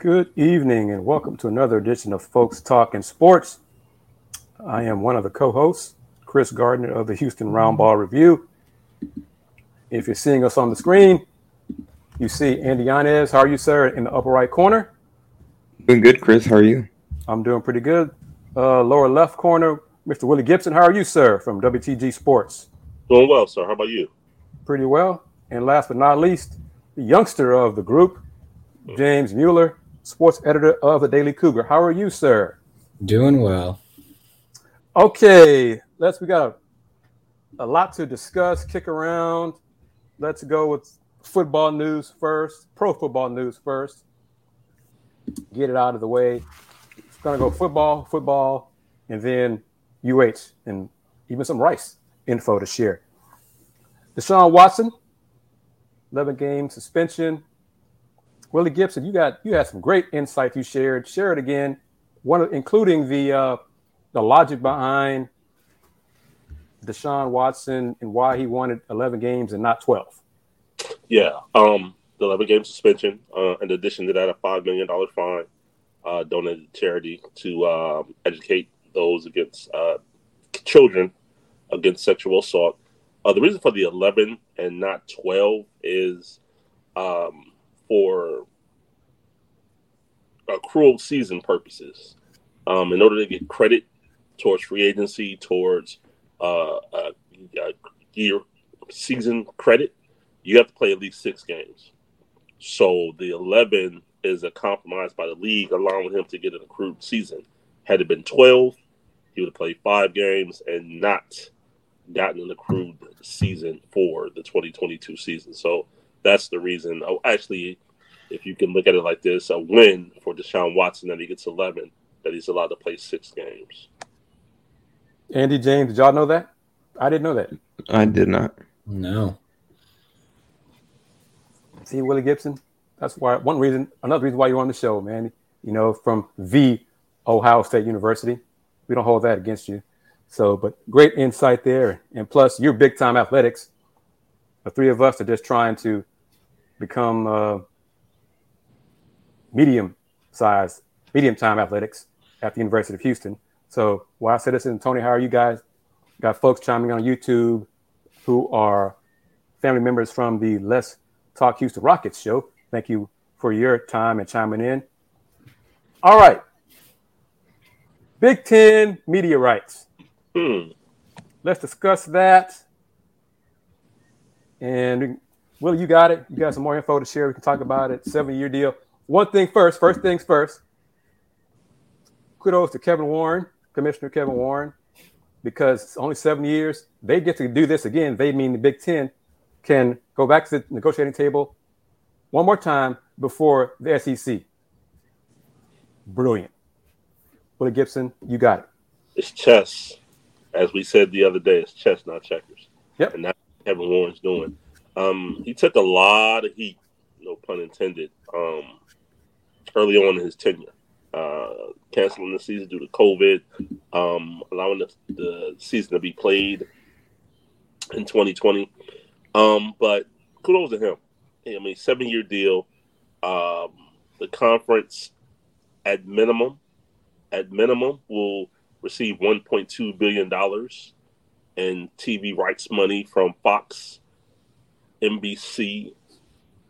Good evening and welcome to another edition of Folks Talking Sports. I am one of the co-hosts, Kris Gardner of the Houston Roundball Review. If you're seeing us on the screen, you see Andy Yanez. How are you, sir? In the upper right corner. Doing good, Kris. How are you? I'm doing pretty good. Uh, lower left corner, Mr. Willy Gibson. How are you, sir? From WTG Sports. Doing well, sir. How about you? Pretty well. And last but not least, the youngster of the group, James Mueller, sports editor of the Daily Cougar. How are you, sir? Doing well. Okay, let's. We got a, a lot to discuss, kick around. Let's go with football news first, pro football news first. Get it out of the way. It's gonna go football, football, and then UH and even some Rice info to share. Deshaun Watson, 11 game suspension. Willy Gibson, you got you had some great insight you shared. Share it again, one including the uh, the logic behind Deshaun Watson and why he wanted 11 games and not 12. Yeah, um, the 11 game suspension. Uh, in addition to that, a five million dollar fine uh, donated to charity to um, educate those against uh, children against sexual assault. Uh, the reason for the 11 and not 12 is um, for accrual season purposes. Um, in order to get credit towards free agency, towards uh, uh, year season credit, you have to play at least six games. So the 11 is a compromise by the league, allowing him to get an accrued season. Had it been 12, he would have played five games and not gotten an accrued season for the 2022 season. So that's the reason. Oh, actually, if you can look at it like this, a win for Deshaun Watson that he gets 11, that he's allowed to play six games. Andy James, did y'all know that? I didn't know that. I did not. No. See, Willy Gibson, that's why one reason, another reason why you're on the show, man. You know, from the Ohio State University. We don't hold that against you. So, but great insight there. And plus, you're big time athletics. The three of us are just trying to become uh, medium size, medium time athletics at the University of Houston. So, while I said this, and Tony, how are you guys? Got folks chiming on YouTube who are family members from the Let's Talk Houston Rockets show. Thank you for your time and chiming in. All right. Big Ten media rights. Hmm. Let's discuss that. And Will, you got it. You got some more info to share. We can talk about it. Seven year deal. One thing first. First things first. Kudos to Kevin Warren, Commissioner Kevin Warren, because only seven years. They get to do this again. They mean the Big Ten can go back to the negotiating table one more time before the SEC. Brilliant. Willy Gibson, you got it. It's chess. As we said the other day, it's chess, not checkers. Yep. And that's what Kevin Warren's doing. Um, he took a lot of heat, no pun intended, um, early on in his tenure. Uh, canceling the season due to COVID, um, allowing the, the, season to be played in 2020. Um, but kudos to him. I mean, seven year deal. Um, the conference, at minimum, at minimum, will receive 1.2 billion dollars in TV rights money from Fox, NBC,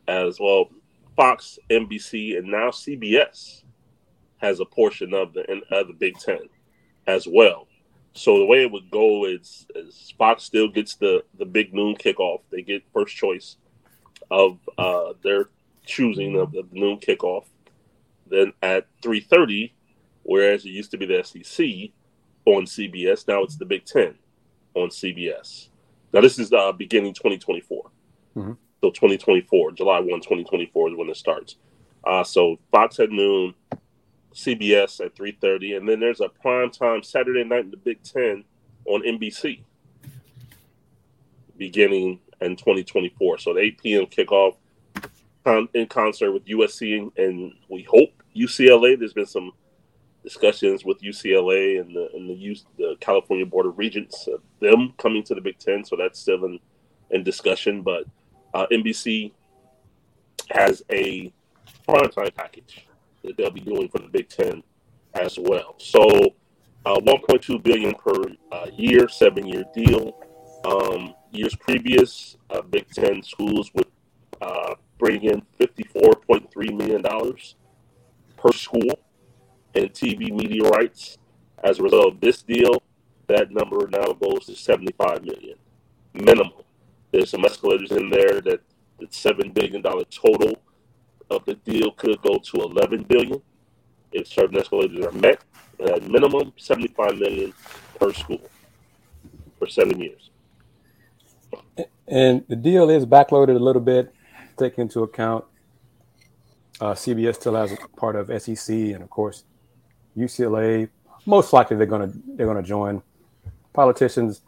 as well. Fox, NBC, and now CBS has a portion of the of the Big Ten as well. So the way it would go is, is Fox still gets the the big noon kickoff. They get first choice of uh, their choosing of the noon kickoff. Then at three thirty, whereas it used to be the SEC on CBS, now it's the Big Ten on CBS. Now this is uh, beginning 2024. Mm-hmm. So 2024, July 1, 2024 is when it starts. Uh, so Fox at noon, CBS at 3:30, and then there's a prime time Saturday night in the Big Ten on NBC, beginning in 2024. So the 8 p.m. kickoff in concert with USC and we hope UCLA. There's been some discussions with UCLA and the and the, the California Board of Regents, uh, them coming to the Big Ten. So that's still in, in discussion. But uh, NBC has a primetime package that they'll be doing for the Big Ten as well. So, uh, 1.2 billion per uh, year, seven-year deal. Um, years previous, uh, Big Ten schools would uh, bring in 54.3 million dollars per school in TV media rights. As a result of this deal, that number now goes to 75 million minimum. There's some escalators in there that the seven billion dollar total of the deal could go to 11 billion if certain escalators are met. At minimum, 75 million per school for seven years. And the deal is backloaded a little bit, take into account uh, CBS still has a part of SEC, and of course UCLA. Most likely they're gonna they're gonna join. Politicians,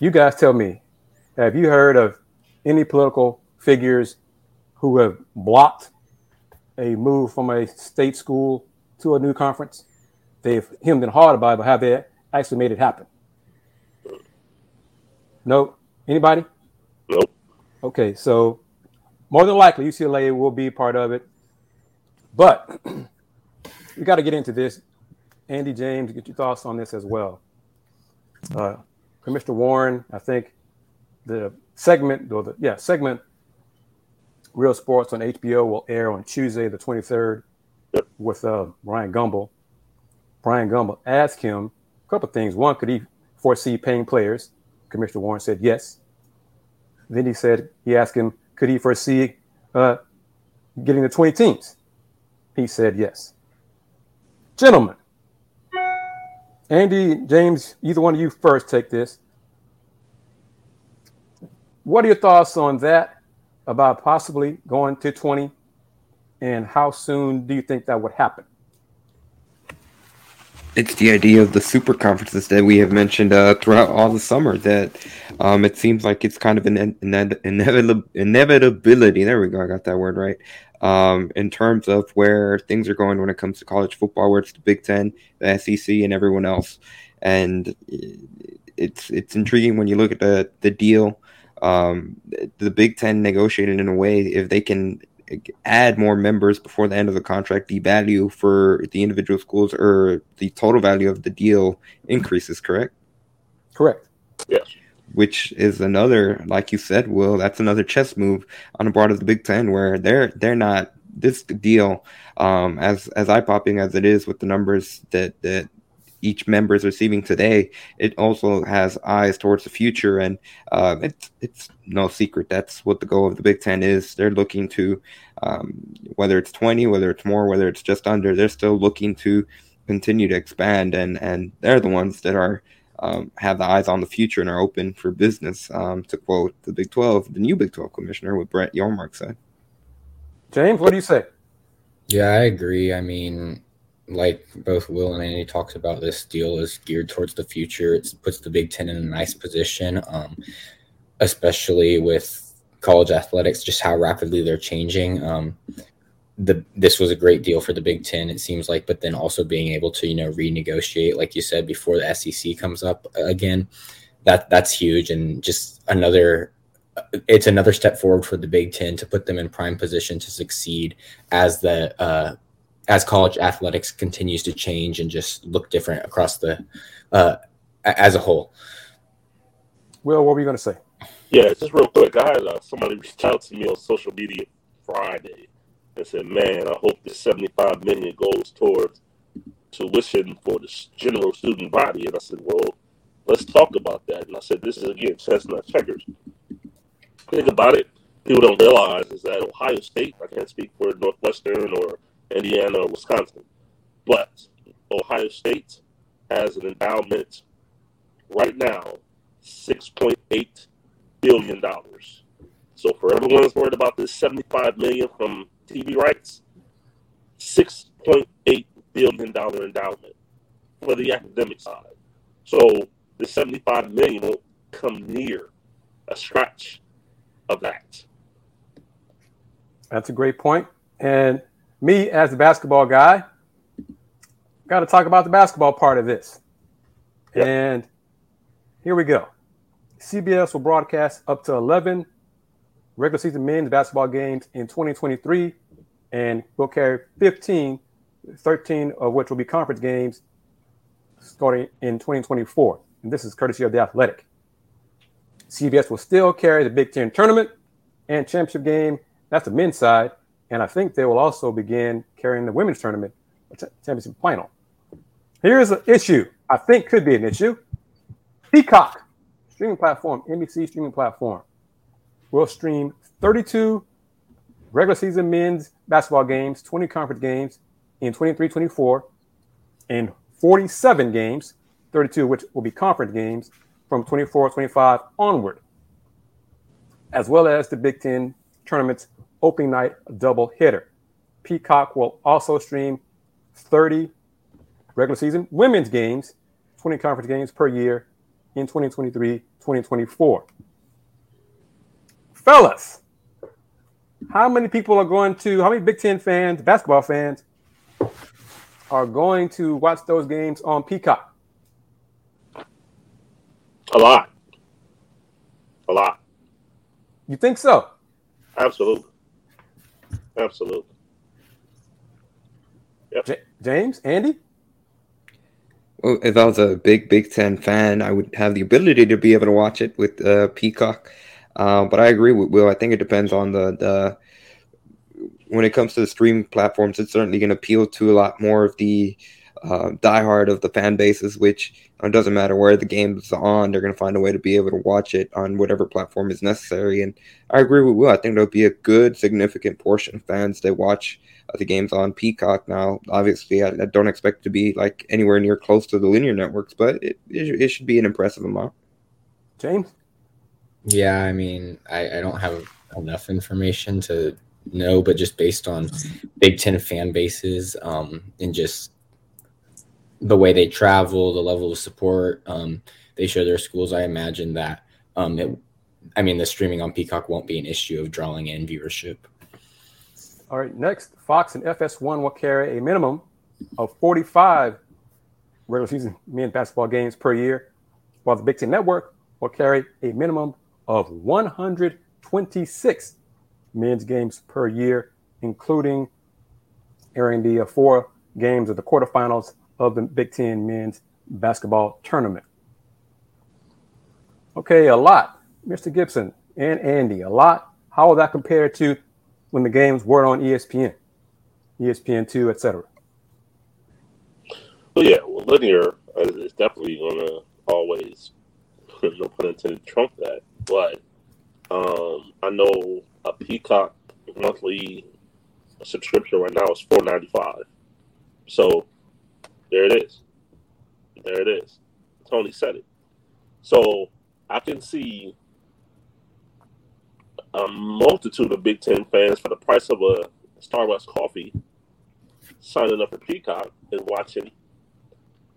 you guys tell me, have you heard of any political figures who have blocked a move from a state school to a new conference? They've hemmed and hawed about it, but have they actually made it happen? No. Anybody? Nope. Okay, so more than likely UCLA will be part of it. But we got to get into this. Andy James, get your thoughts on this as well. Uh, Commissioner Warren, I think the segment, or the yeah segment, Real Sports on HBO will air on Tuesday, the 23rd, with uh, Bryant Gumbel. Bryant Gumbel asked him a couple things. One, could he foresee paying players? Commissioner Warren said yes. Then he said he asked him, could he foresee uh, getting the 20 teams? He said yes. Gentlemen, Andy, James, either one of you first take this. What are your thoughts on that about possibly going to 20? And how soon do you think that would happen? It's the idea of the super conferences that we have mentioned uh, throughout all the summer. That um, it seems like it's kind of an inevitable inevitability. There we go. I got that word right. Um, in terms of where things are going when it comes to college football, where it's the Big Ten, the SEC, and everyone else. And it's it's intriguing when you look at the the deal. Um, the Big Ten negotiated in a way if they can add more members before the end of the contract, the value for the individual schools or the total value of the deal increases, correct? Correct. Yes. Which is another, like you said, Will, that's another chess move on the part of the Big Ten where they're they're not this deal, um, as as eye popping as it is with the numbers that that each member is receiving today, it also has eyes towards the future, and uh, it's it's no secret that's what the goal of the Big Ten is. They're looking to um, whether it's twenty, whether it's more, whether it's just under, they're still looking to continue to expand, and and they're the ones that are. Um, have the eyes on the future and are open for business. Um, to quote the Big Twelve, the new Big Twelve commissioner, what Brett Yormark said. James, what do you say? Yeah, I agree. I mean, like both Will and Andy talks about, this deal is geared towards the future. It puts the Big Ten in a nice position, um, especially with college athletics, just how rapidly they're changing. Um, the this was a great deal for the Big Ten, it seems like, but then also being able to you know renegotiate, like you said, before the SEC comes up again, that that's huge and just another. It's another step forward for the Big Ten to put them in prime position to succeed as the uh, as college athletics continues to change and just look different across the uh, as a whole. Will, what were you going to say? Yeah, just real quick. I had uh, somebody reached out to me on social media Friday and said, "Man, I hope this seventy-five million goes towards tuition for the general student body." And I said, "Well, let's talk about that." And I said, "This is again chestnut checkers. Think about it. People don't realize is that Ohio State. I can't speak for Northwestern or Indiana, Wisconsin. But Ohio State has an endowment right now, $6.8 billion. So for everyone that's worried about this 75 million from TV rights, $6.8 billion endowment for the academic side. So the 75 million won't come near a scratch of that. That's a great point. And me as the basketball guy, got to talk about the basketball part of this. Yep. And here we go. CBS will broadcast up to 11 regular season men's basketball games in 2023 and will carry 15 13 of which will be conference games starting in 2024. And this is courtesy of The Athletic. CBS will still carry the Big Ten tournament and championship game. That's the men's side. And I think they will also begin carrying the women's tournament championship final. Here's an issue I think could be an issue. Peacock streaming platform, NBC streaming platform, will stream 32 regular season men's basketball games, 20 conference games in 23 24, and 47 games, 32 which will be conference games from 24 25 onward, as well as the Big Ten tournament's opening night double hitter. Peacock will also stream 30 regular season women's games, 20 conference games per year in 2023 2024. Fellas, how many people are going to, how many Big Ten fans, basketball fans, are going to watch those games on Peacock? A lot. A lot. You think so? Absolutely. Absolutely. Yep. J- James, Andy? Well, if I was a big Big Ten fan, I would have the ability to be able to watch it with uh, Peacock. Uh, but I agree with Will. I think it depends on the, the when it comes to the streaming platforms. It's certainly going to appeal to a lot more of the uh, diehard of the fan bases, which it doesn't matter where the game is on, they're going to find a way to be able to watch it on whatever platform is necessary. And I agree with Will. I think there'll be a good, significant portion of fans that watch uh, the games on Peacock. Now, obviously, I, I, don't expect to be like anywhere near close to the linear networks, but it, it, it should be an impressive amount. James? Yeah, I mean, I, I don't have enough information to know, but just based on Big Ten fan bases um, and just the way they travel, the level of support um, they show their schools, I imagine that um, it, I mean, the streaming on Peacock won't be an issue of drawing in viewership. All right, next, Fox and FS1 will carry a minimum of 45 regular season men's basketball games per year, while the Big Ten Network will carry a minimum of 126 men's games per year, including airing the uh, four games of the quarterfinals of the Big Ten men's basketball tournament. Okay, a lot, Mr. Gibson and Andy, a lot. How will that compare to when the games were on ESPN, ESPN2, etc.? Well, yeah, well, linear is definitely going to always, no pun intended, trump that. But um, I know a Peacock monthly subscription right now is four ninety five. So there it is. There it is. Tony said it. So I can see a multitude of Big Ten fans for the price of a Starbucks coffee signing up for Peacock and watching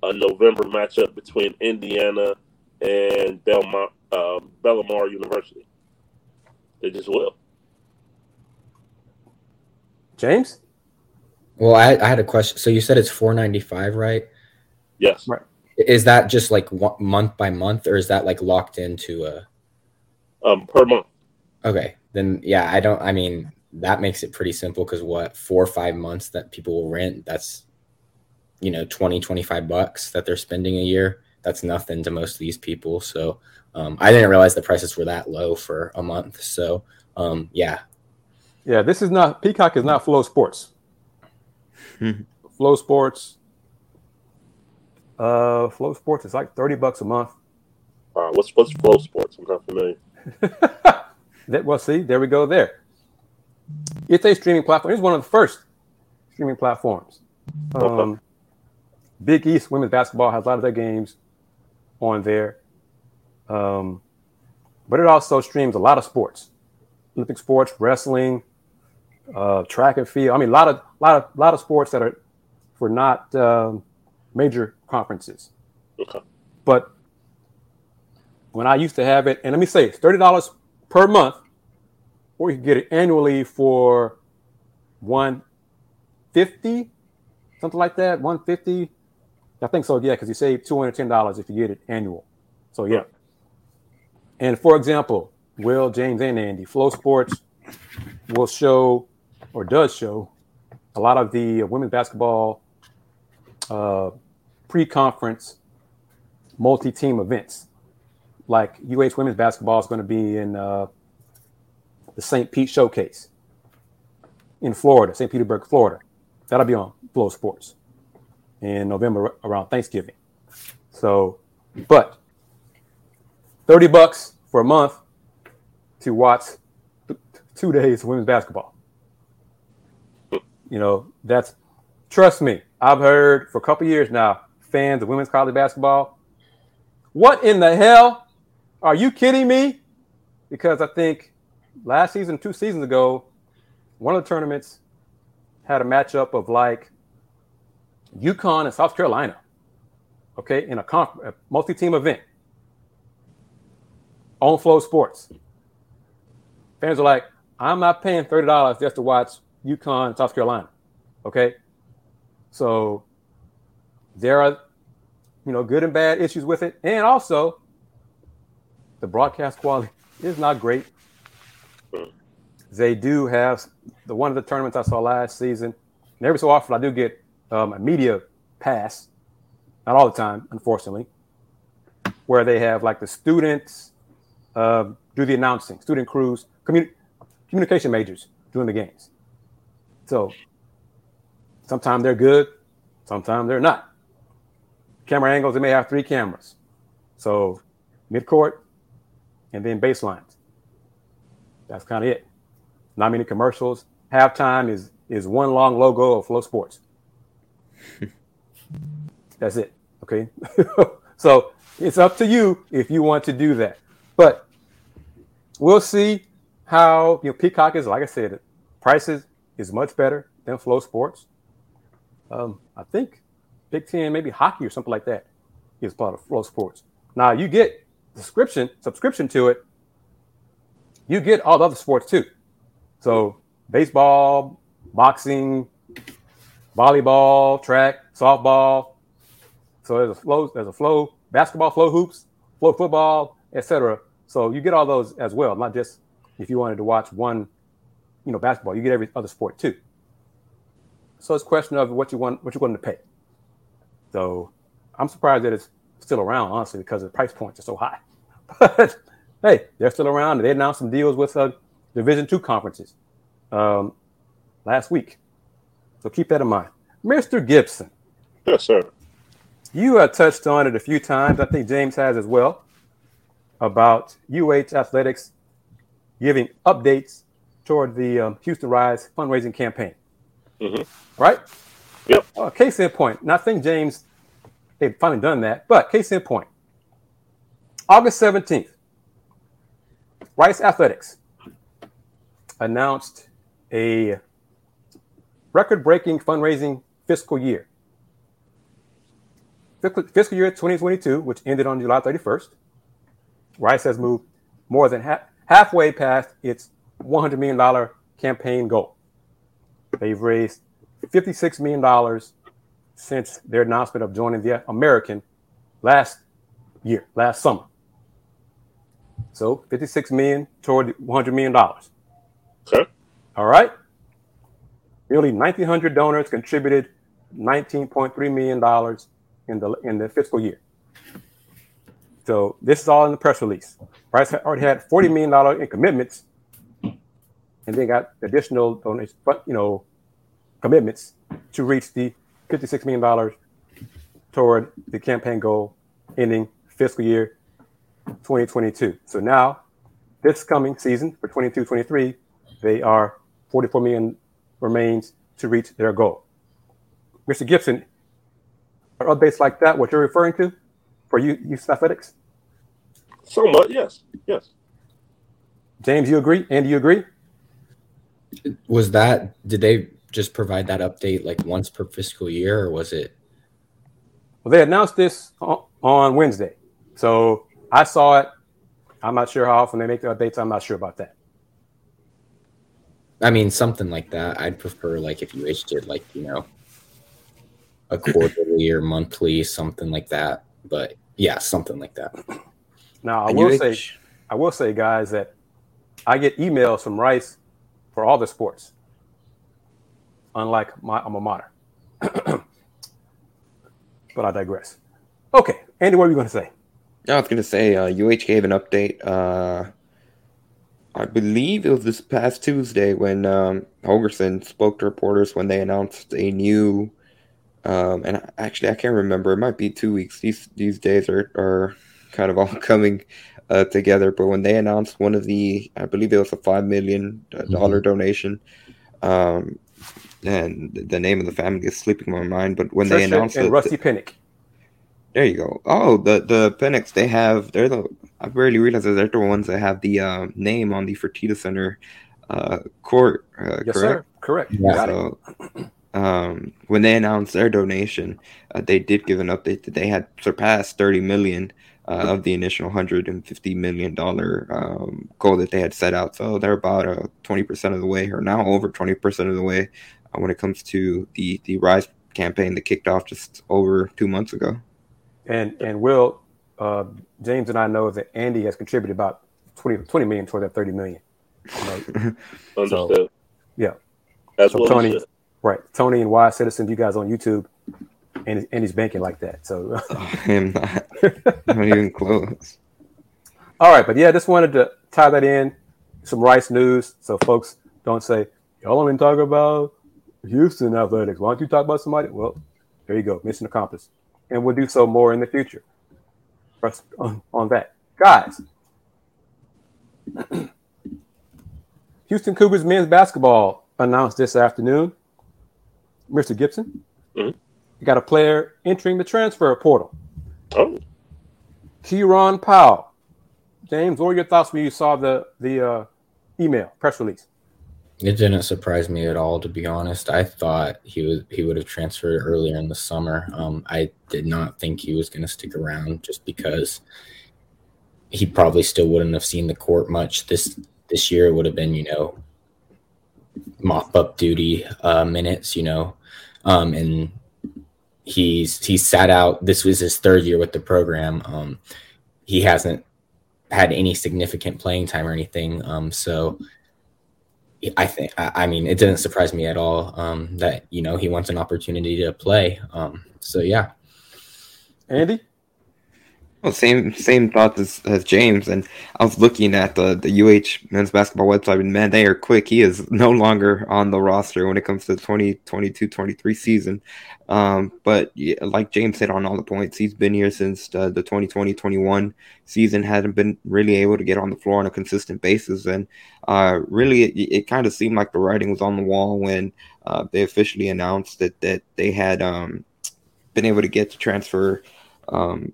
a November matchup between Indiana and Belmont, uh, Bellarmine University. They just will. James? Well, I, I had a question. So you said it's four ninety five, right? Yes. Right. Is that just like one, month by month, or is that like locked into a? Um, per month. Okay, then yeah, I don't. I mean, that makes it pretty simple because what four or five months that people will rent, that's you know 20 25 bucks that they're spending a year that's nothing to most of these people so um, i didn't realize the prices were that low for a month so um, yeah yeah this is not peacock is not FloSports FloSports. Uh, FloSports is like thirty bucks a month. Uh, what's what's FloSports? I'm not familiar. that well, see, there we go. There, it's a streaming platform. It's one of the first streaming platforms. Um, okay. Big East women's basketball has a lot of their games on there, um, but it also streams a lot of sports, Olympic sports, wrestling, uh, track and field. I mean, a lot of lot of lot of sports that are for not um, major conferences. Okay. But when I used to have it, and let me say, it's thirty dollars per month, or you can get it annually for one fifty, something like that. One fifty, I think so. Yeah, because you save two hundred ten dollars if you get it annual. So yeah. And for example, Will, James, and Andy, Flow Sports will show or does show a lot of the women's basketball uh, pre-conference multi-team events. Like UH women's basketball is going to be in uh, the St. Pete Showcase in Florida, St. Petersburg, Florida. That'll be on Flow Sports in November around Thanksgiving. So, but 30 bucks for a month to watch two days of women's basketball. You know, that's trust me, I've heard for a couple years now, fans of women's college basketball. What in the hell? Are you kidding me? Because I think last season, two seasons ago, one of the tournaments had a matchup of like UConn and South Carolina. Okay, in a, conf- a multi-team event on Flow Sports. Fans are like, I'm not paying thirty dollars just to watch UConn, South Carolina. Okay, so there are, you know, good and bad issues with it, and also the broadcast quality is not great. They do have the one of the tournaments I saw last season. And every so often, I do get um, a media pass, not all the time, unfortunately, where they have like the students uh, do the announcing, student crews, commun- communication majors doing the games. So sometimes they're good, sometimes they're not. Camera angles, they may have three cameras. So midcourt and then baselines. That's kind of it. Not many commercials. Halftime is is one long logo of Flow Sports. That's it. Okay. so it's up to you if you want to do that. But we'll see how you know Peacock is. Like I said, prices is much better than Flow Sports. Um, I think Big Ten, maybe hockey or something like that, is part of Flow Sports. Now you get subscription subscription to it. You get all the other sports too. So baseball, boxing, volleyball, track, softball. So there's a flow, there's a flow basketball, flow hoops, flow football, etc. So you get all those as well, not just if you wanted to watch one, you know, basketball. You get every other sport too. So it's a question of what you want, what you're going to pay. So I'm surprised that it's still around, honestly, because the price points are so high. But hey, they're still around. They announced some deals with uh, Division two conferences um, last week. So keep that in mind. Mr. Gibson. Yes, sir. You have touched on it a few times. I think James has as well about UH athletics giving updates toward the um, Houston Rise fundraising campaign. Mm-hmm. Right? Yep. Uh, case in point. And I think James, they've finally done that. But case in point. August 17th, Rice Athletics announced a record breaking fundraising fiscal year. Fiscal year 2022, which ended on July 31st, Rice has moved more than half, halfway past its $100 million campaign goal. They've raised $56 million since their announcement of joining the American last year, last summer. So 56 million toward 100 million dollars. Okay. All right. Nearly 1,900 donors contributed 19.3 million dollars in the in the fiscal year. So this is all in the press release. Rice already had 40 million dollars in commitments, and they got additional donations, but you know, commitments to reach the 56 million dollars toward the campaign goal ending fiscal year 2022. So now, this coming season for 22-23, they are 44 million remains to reach their goal. Mr. Gibson, are updates like that what you're referring to for you, youth athletics? Somewhat, yes, yes. James, you agree? And you agree? Was that did they just provide that update like once per fiscal year, or was it? Well, they announced this on Wednesday, so I saw it. I'm not sure how often they make the updates. I'm not sure about that. I mean, something like that. I'd prefer like if UH did like you know a quarterly or monthly, something like that. But yeah, something like that. Now I will UH... say, I will say, guys, that I get emails from Rice for all the sports. unlike my alma mater. but I digress. Okay, Andy, what are you going to say? I was going to say uh, UH gave an update. Uh, I believe it was this past Tuesday when um, Holgorsen spoke to reporters when they announced a new. Um, and actually, I can't remember. It might be two weeks. These these days are, are kind of all coming uh, together. But when they announced one of the, I believe it was a five million dollar mm-hmm. donation, um, and the name of the family is slipping my mind. But when Trisha they announced and it, Rusty Pinnick. There you go. Oh, the the Pinnicks, they have they're the I barely realized that they're the ones that have the uh, name on the Fertitta Center uh, court. Uh, yes, correct? sir. Correct. Yeah. So, um, when they announced their donation, uh, they did give an update that they had surpassed 30 million uh, of the initial 150 million dollar um, goal that they had set out. So they're about uh, 20 percent of the way, or now over 20 percent of the way, uh, when it comes to the the Rise campaign that kicked off just over two months ago. And and Will, uh, James and I know that Andy has contributed about 20, 20 million toward that 30 million. Understood. So, yeah. That's so what Tony, right. Tony and Wise Citizen, you guys on YouTube, and, and he's banking like that. So I'm not, not even close. All right, but yeah, just wanted to tie that in. Some Rice news, so folks don't say y'all only talk about Houston athletics. Why don't you talk about somebody? Well, there you go, mission accomplished and we'll do so more in the future. Press on, on that. Guys, Houston Cougars men's basketball announced this afternoon. Mr. Gibson, mm-hmm. You got a player entering the transfer portal. Oh. Kieron Powell. James, what were your thoughts when you saw the the uh, email press release? It didn't surprise me at all, to be honest. I thought he was he would have transferred earlier in the summer. Um, I did not think he was going to stick around just because he probably still wouldn't have seen the court much this this year. It would have been, you know, mop up duty uh, minutes, you know, um, and he's he sat out. This was his third year with the program. Um, he hasn't had any significant playing time or anything. Um, so I think I mean it didn't surprise me at all um, that you know he wants an opportunity to play. Um, so yeah, Andy. Well, same same thoughts as, as James, and I was looking at the the UH men's basketball website, and man, they are quick. He is no longer on the roster when it comes to the 2022-23 season. Um, but yeah, like James said on all the points, he's been here since the, the 2020-21 season. Hadn't been really able to get on the floor on a consistent basis, and uh, really, it, it kind of seemed like the writing was on the wall when uh, they officially announced that that they had um, been able to get to transfer. Um,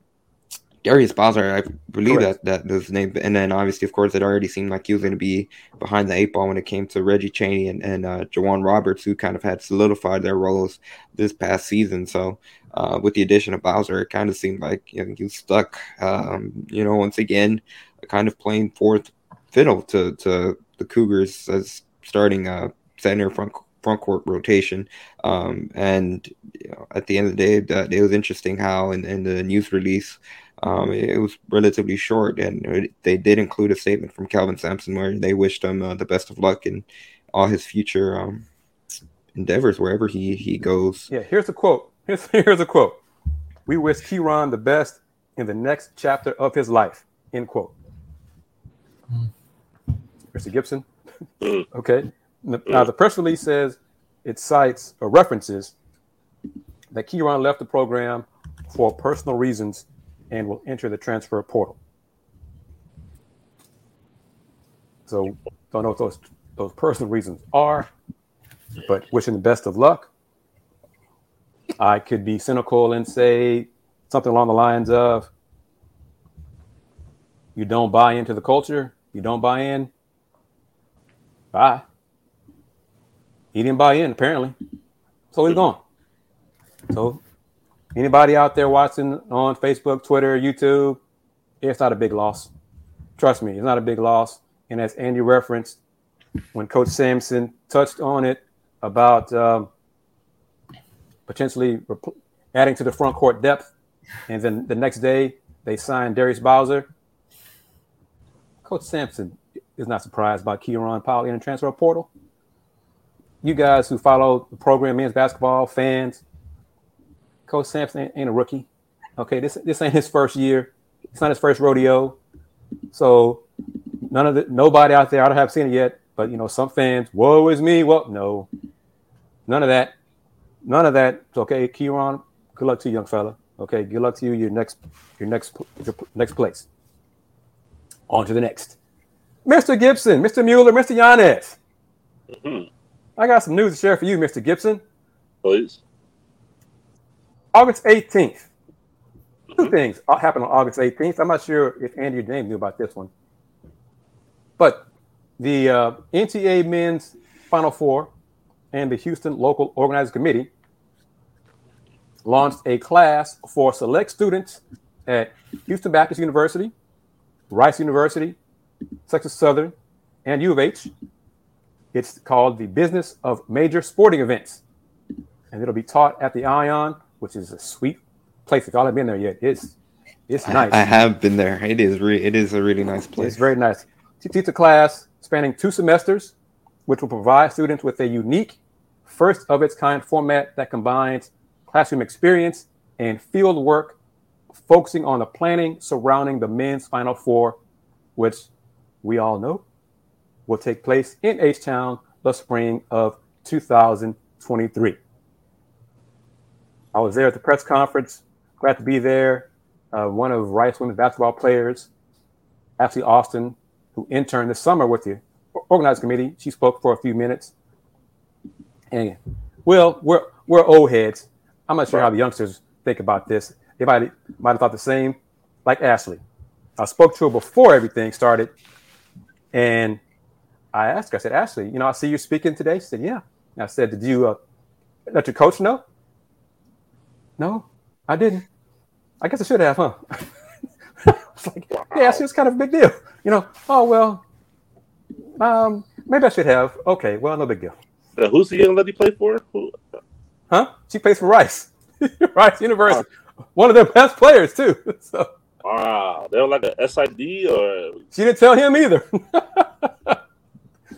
Darius Bowser, I believe Correct. that that was his name, and then obviously, of course, it already seemed like he was going to be behind the eight ball when it came to Reggie Chaney and and uh, J'Wan Roberts, who kind of had solidified their roles this past season. So, uh, with the addition of Bowser, it kind of seemed like you know, he was stuck. Um, you know, once again, kind of playing fourth fiddle to to the Cougars as starting uh, center front front court rotation. Um, and you know, at the end of the day, that, it was interesting how in, in the news release. Um, it was relatively short, and it, they did include a statement from Kelvin Sampson where they wished him uh, the best of luck in all his future um, endeavors wherever he he goes. Yeah, here's a quote. Here's here's a quote. We wish Kieron the best in the next chapter of his life. End quote. Mr. Gibson. okay. Now the press release says it cites or references that Kieron left the program for personal reasons and will enter the transfer portal. So don't know what those those personal reasons are, but wishing the best of luck. I could be cynical and say something along the lines of you don't buy into the culture, you don't buy in, bye. He didn't buy in, apparently. So he's gone. So Anybody out there watching on Facebook, Twitter, YouTube, it's not a big loss. Trust me, it's not a big loss. And as Andy referenced, when Coach Sampson touched on it about um, potentially rep- adding to the front court depth, and then the next day they signed Darius Bowser. Coach Sampson is not surprised by Kieron Powell in the transfer portal. you guys who follow the program, men's basketball fans, Coach Sampson ain't a rookie. Okay, this this ain't his first year. It's not his first rodeo. So none of the nobody out there, I don't have seen it yet, but you know, some fans, woe is me. Well, no, none of that. None of that. Okay, Kieran, good luck to you, young fella. Okay, good luck to you. Your next, your next, your next place. On to the next. Mr. Gibson, Mr. Mueller, Mr. Yanez. Mm-hmm. I got some news to share for you, Mr. Gibson. Please. August 18th. 2 mm-hmm. things happened on August 18th. I'm not sure if Andy or James knew about this one. But the uh, NCAA men's Final Four and the Houston Local Organizing Committee launched a class for select students at Houston Baptist University, Rice University, Texas Southern, and U of H. It's called the Business of Major Sporting Events, and it'll be taught at the Ion, which is a sweet place. If y'all haven't been there yet, it's it's nice. I, I have been there. It is re- it is a really nice place. It's very nice. She teaches a class spanning two semesters, which will provide students with a unique, first of its kind format that combines classroom experience and field work, focusing on the planning surrounding the men's Final Four, which we all know will take place in H Town the spring of 2023. I was there at the press conference. Glad to be there. Uh, one of Rice women's basketball players, Ashley Austin, who interned this summer with the organizing committee, she spoke for a few minutes. And well, we're we're old heads. I'm not sure how the youngsters think about this. They might might have thought the same, like Ashley. I spoke to her before everything started, and I asked her. I said, Ashley, you know, I see you speaking today. She said, Yeah. And I said, Did you uh, let your coach know? No, I didn't. I guess I should have, huh? it's like, wow. yeah, it's kind of a big deal. You know, oh well, um, maybe I should have. Okay, well, no big deal. Uh, who's the young lady play for? Who? Huh? She plays for Rice, Rice University. One of their best players too. So. Wow, they were like a SID or. She didn't tell him either.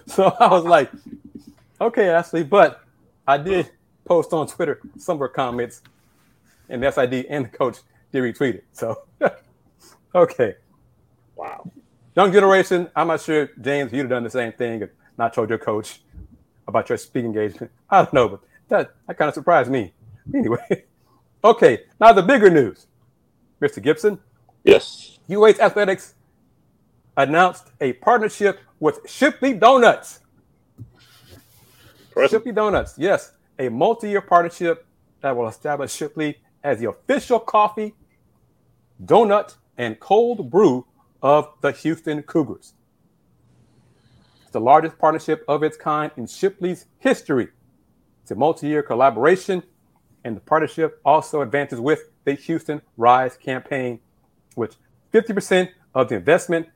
so I was like, okay, Ashley, but I did post on Twitter some of her comments, and the SID and the coach did retweet it. So, okay. Wow. Young generation, I'm not sure, James, you'd have done the same thing if not told your coach about your speaking engagement. I don't know, but that, that kind of surprised me. Anyway, okay, now the bigger news. Mr. Gibson. Yes. UH Athletics announced a partnership with Shipley Donuts. Shipley Donuts, yes, a multi-year partnership that will establish Shipley as the official coffee, donut, and cold brew of the Houston Cougars. It's the largest partnership of its kind in Shipley's history it's a multi year collaboration, and the partnership also advances with the Houston Rise campaign, which 50% of the investment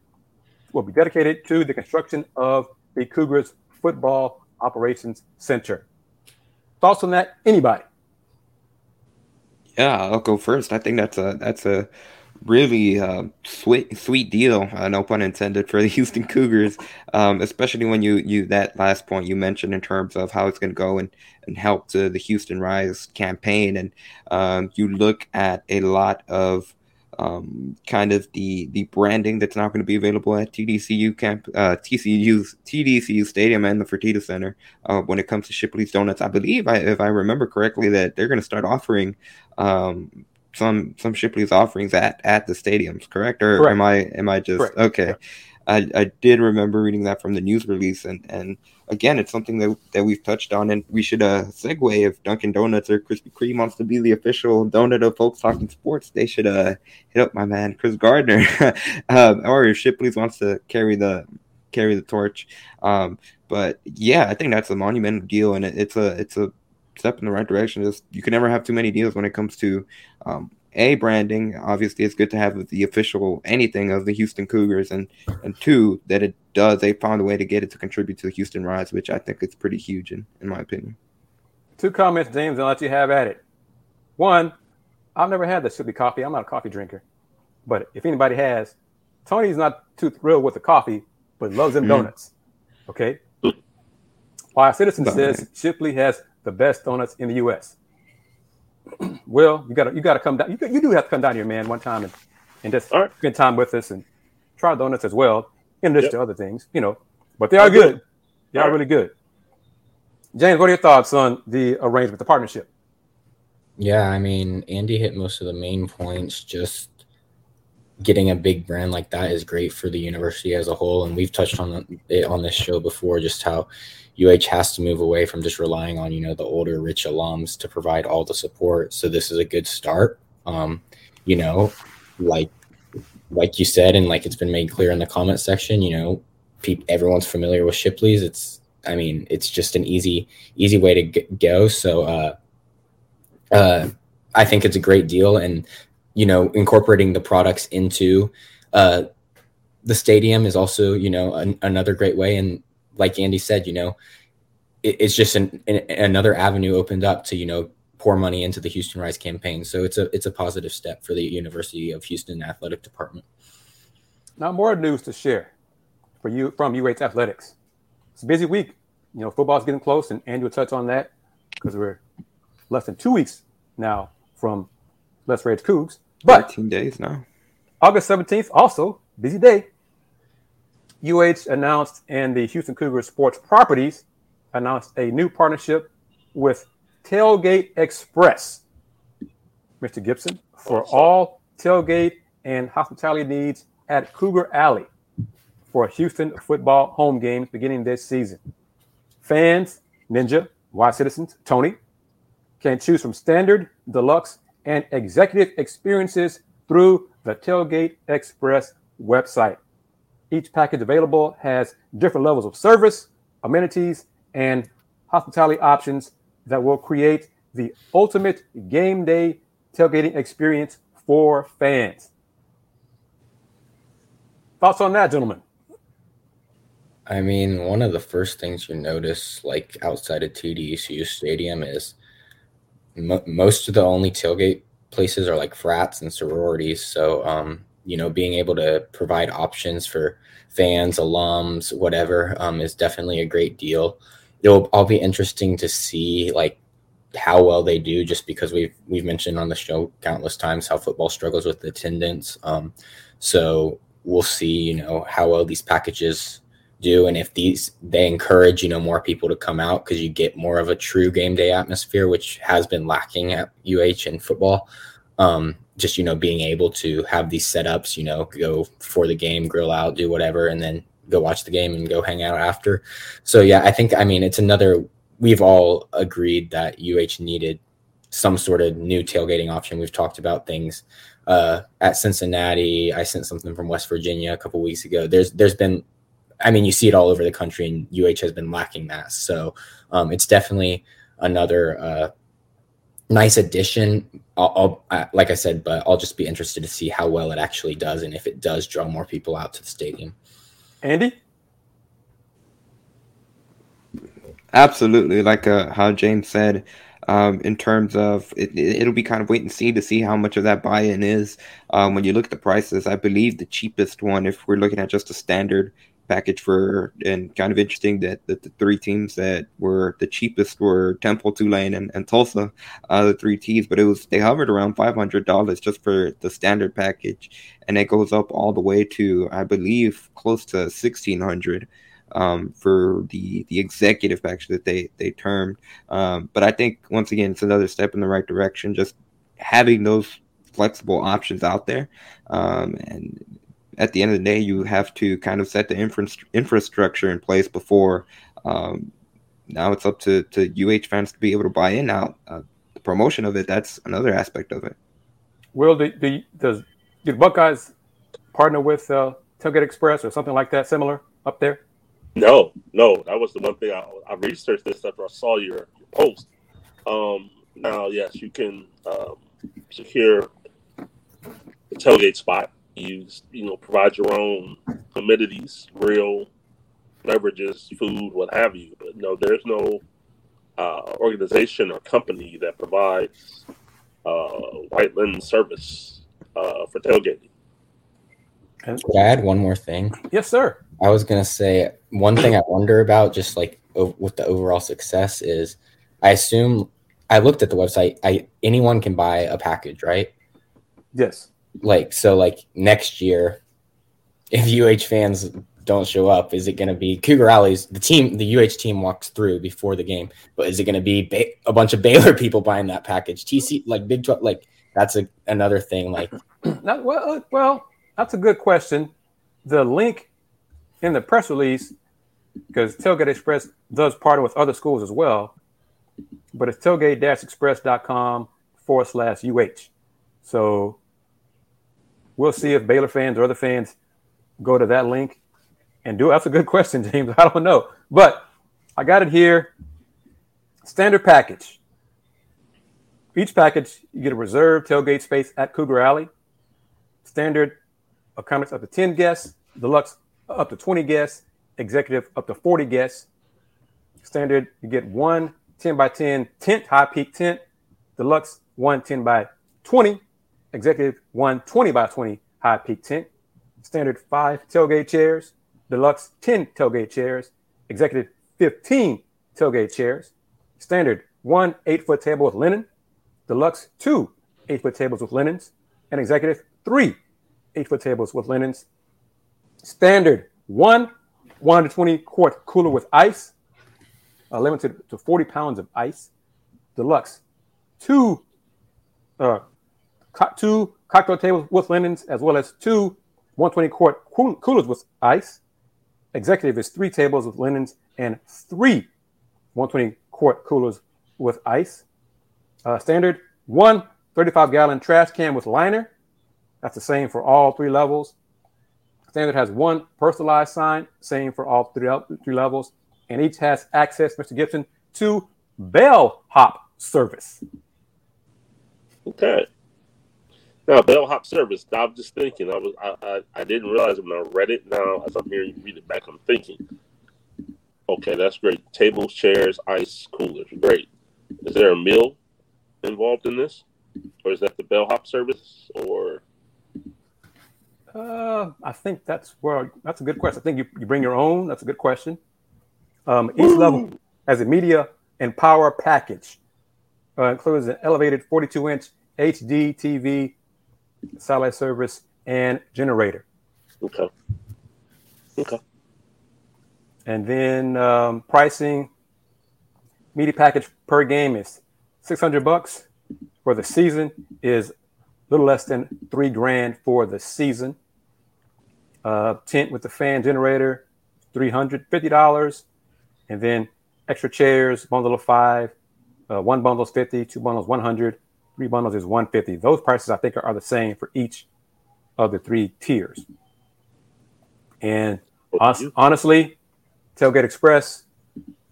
will be dedicated to the construction of the Cougars Football Operations Center. Thoughts on that? Anybody? Yeah, I'll go first. I think that's a that's a really uh, sweet sweet deal, uh, no pun intended, for the Houston Cougars. Um, especially when you you that last point you mentioned in terms of how it's going to go and and help to the Houston Rise campaign, and um, you look at a lot of um, kind of the the branding that's not going to be available at TDECU camp, uh, TCU's TDECU Stadium and the Fertitta Center uh, when it comes to Shipley's Donuts. I believe, I, if I remember correctly, that they're going to start offering um, some some Shipley's offerings at at the stadiums, correct? Or correct. am I am I just correct. okay? I, I did remember reading that from the news release, and, and again, it's something that, that we've touched on, and we should uh, segue if Dunkin' Donuts or Krispy Kreme wants to be the official donut of folks talking sports, they should uh, hit up my man Kris Gardner, uh, or if Shipley's wants to carry the carry the torch. Um, but yeah, I think that's a monumental deal, and it, it's a it's a step in the right direction. Just you can never have too many deals when it comes to um, a branding. Obviously, it's good to have the official anything of the Houston Cougars, and and two that it does. They found a way to get it to contribute to the Houston Rise, which I think is pretty huge in in my opinion. Two comments, James, and let you have at it. One, I've never had the Shipley coffee. I'm not a coffee drinker, but if anybody has, Tony's not too thrilled with the coffee, but loves them mm-hmm. donuts. Okay. Why Citizen says Shipley has the best donuts in the U.S. Will, you gotta you gotta come down. You, you do have to come down here, man, one time and, and just All right. spend time with us and try donuts as well, in addition Yep. to other things, you know. But they are Okay. good. They All are right. really good. James, what are your thoughts on the arrangement, the partnership? Yeah, I mean, Andy hit most of the main points. Just getting a big brand like that is great for the university as a whole, and we've touched on it on this show before. Just how UH has to move away from just relying on you know the older rich alums to provide all the support. So this is a good start. Um, you know, like like you said, and like it's been made clear in the comment section. You know, peop everyone's familiar with Shipley's. It's I mean, it's just an easy easy way to g- go. So. uh uh, I think it's a great deal, and you know, incorporating the products into uh, the stadium is also you know an, another great way. And like Andy said, you know, it, it's just an, an, another avenue opened up to you know pour money into the Houston Rise campaign. So it's a it's a positive step for the University of Houston athletic department. Now, more news to share for you from UH Athletics. It's a busy week. You know, football's getting close, and Andy will touch on that because we're less than two weeks now from Let's Rage Cougs. But 13 days now. August 17th, also busy day. UH announced and the Houston Cougars Sports Properties announced a new partnership with Tailgate Express. Mr. Gibson, for all tailgate and hospitality needs at Cougar Alley for Houston football home games beginning this season. Fans, Ninja, Y Citizens, Tony, can choose from standard, deluxe, and executive experiences through the Tailgate Express website. Each package available has different levels of service, amenities, and hospitality options that will create the ultimate game day tailgating experience for fans. Thoughts on that, gentlemen? I mean, one of the first things you notice, like outside of TDECU Stadium, is mo- most of the only tailgate places are like frats and sororities. So, um, you know, being able to provide options for fans, alums, whatever, um, is definitely a great deal. It'll all be interesting to see like how well they do, just because we've we've mentioned on the show countless times how football struggles with attendance. Um, so we'll see, you know, how well these packages do and if these they encourage you know more people to come out because you get more of a true game day atmosphere which has been lacking at uh in football. Um just you know being able to have these setups you know go for the game grill out do whatever and then go watch the game and go hang out after. So yeah i think i mean it's another we've all agreed that uh needed some sort of new tailgating option. We've talked about things uh at cincinnati. I sent something from west virginia a couple weeks ago. There's there's been I mean, you see it all over the country, and UH has been lacking that. So um, it's definitely another uh, nice addition. I'll, I'll I, like I said, but I'll just be interested to see how well it actually does, and if it does draw more people out to the stadium. Andy? Absolutely, like uh, how James said, um, in terms of it, it, will be kind of wait and see to see how much of that buy-in is. Um, when you look at the prices, I believe the cheapest one, if we're looking at just a standard package for, and kind of interesting that, that the three teams that were the cheapest were Temple, Tulane, and, and Tulsa, uh, the three T's, but it was they hovered around five hundred dollars just for the standard package, and it goes up all the way to I believe close to sixteen hundred um, for the the executive package that they they termed. Um, but I think once again, it's another step in the right direction. Just having those flexible options out there, um, and at the end of the day, you have to kind of set the infra- infrastructure in place before. Um, now it's up to to UH fans to be able to buy in. Now uh, the promotion of it that's another aspect of it. Will the, the does do the Buckeyes partner with uh, Tailgate Express or something like that similar up there? No, no, that was the one thing I, I researched this after I saw your, your post. Um, now, yes, you can um, secure the tailgate spot. You you know provide your own amenities, grill, beverages, food, what have you. But no, there's no uh, organization or company that provides uh, white linen service uh, for tailgating. Could I add one more thing? yes, sir. I was gonna say one thing I wonder about, just like with the overall success is I assume I looked at the website. I anyone can buy a package, right? Yes. Like so, like next year, if UH fans don't show up, is it going to be Cougar Alley's the team? The UH team walks through before the game, but is it going to be ba- a bunch of Baylor people buying that package? TC like Big Twelve, like that's a, another thing. Like, Not, well, uh, well, that's a good question. The link in the press release, because Tailgate Express does partner with other schools as well, but it's tailgate-express.com forward slash UH. So we'll see if Baylor fans or other fans go to that link and do it. That's a good question, James. I don't know. But I got it here. Standard package. Each package, you get a reserved tailgate space at Cougar Alley. Standard accommodates up to 10 guests. Deluxe up to 20 guests. Executive up to 40 guests. Standard, you get one 10 by 10 tent, high peak tent. Deluxe, one 10 by 20. Executive, one 20 by 20 high peak tent. Standard, five tailgate chairs. Deluxe, 10 tailgate chairs. Executive, 15 tailgate chairs. Standard, one eight foot table with linen. Deluxe, two eight foot tables with linens. And executive, three eight foot tables with linens. Standard, one 120 quart cooler with ice, uh, limited to 40 pounds of ice. Deluxe, two, uh, two cocktail tables with linens, as well as two 120 quart cool- coolers with ice. Executive is three tables with linens and three 120 quart coolers with ice. Uh, standard, one 35 gallon trash can with liner. That's the same for all three levels. Standard has one personalized sign, same for all three, three levels, and each has access, Mr. Gibson, to bellhop service. Okay. Now, bellhop service. I'm just thinking. I was I, I, I didn't realize when I read it. Now, as I'm hearing you read it back, I'm thinking. Okay, that's great. Tables, chairs, ice coolers. Great. Is there a meal involved in this, or is that the bellhop service, or Uh, I think that's where that's a good question. I think you, you bring your own. That's a good question. Um, each level has a media and power package. Uh, includes an elevated 42 inch HD TV, satellite service, and generator. okay? Okay. And then um, pricing, media package per game is 600 bucks for the season is a little less than three grand for the season. Uh, tent with the fan generator, $350. And then extra chairs, bundle of five. Uh, one bundle is 50, two bundles 100, three bundles is 150. Those prices I think are, are the same for each of the three tiers. And hon- honestly, Tailgate Express,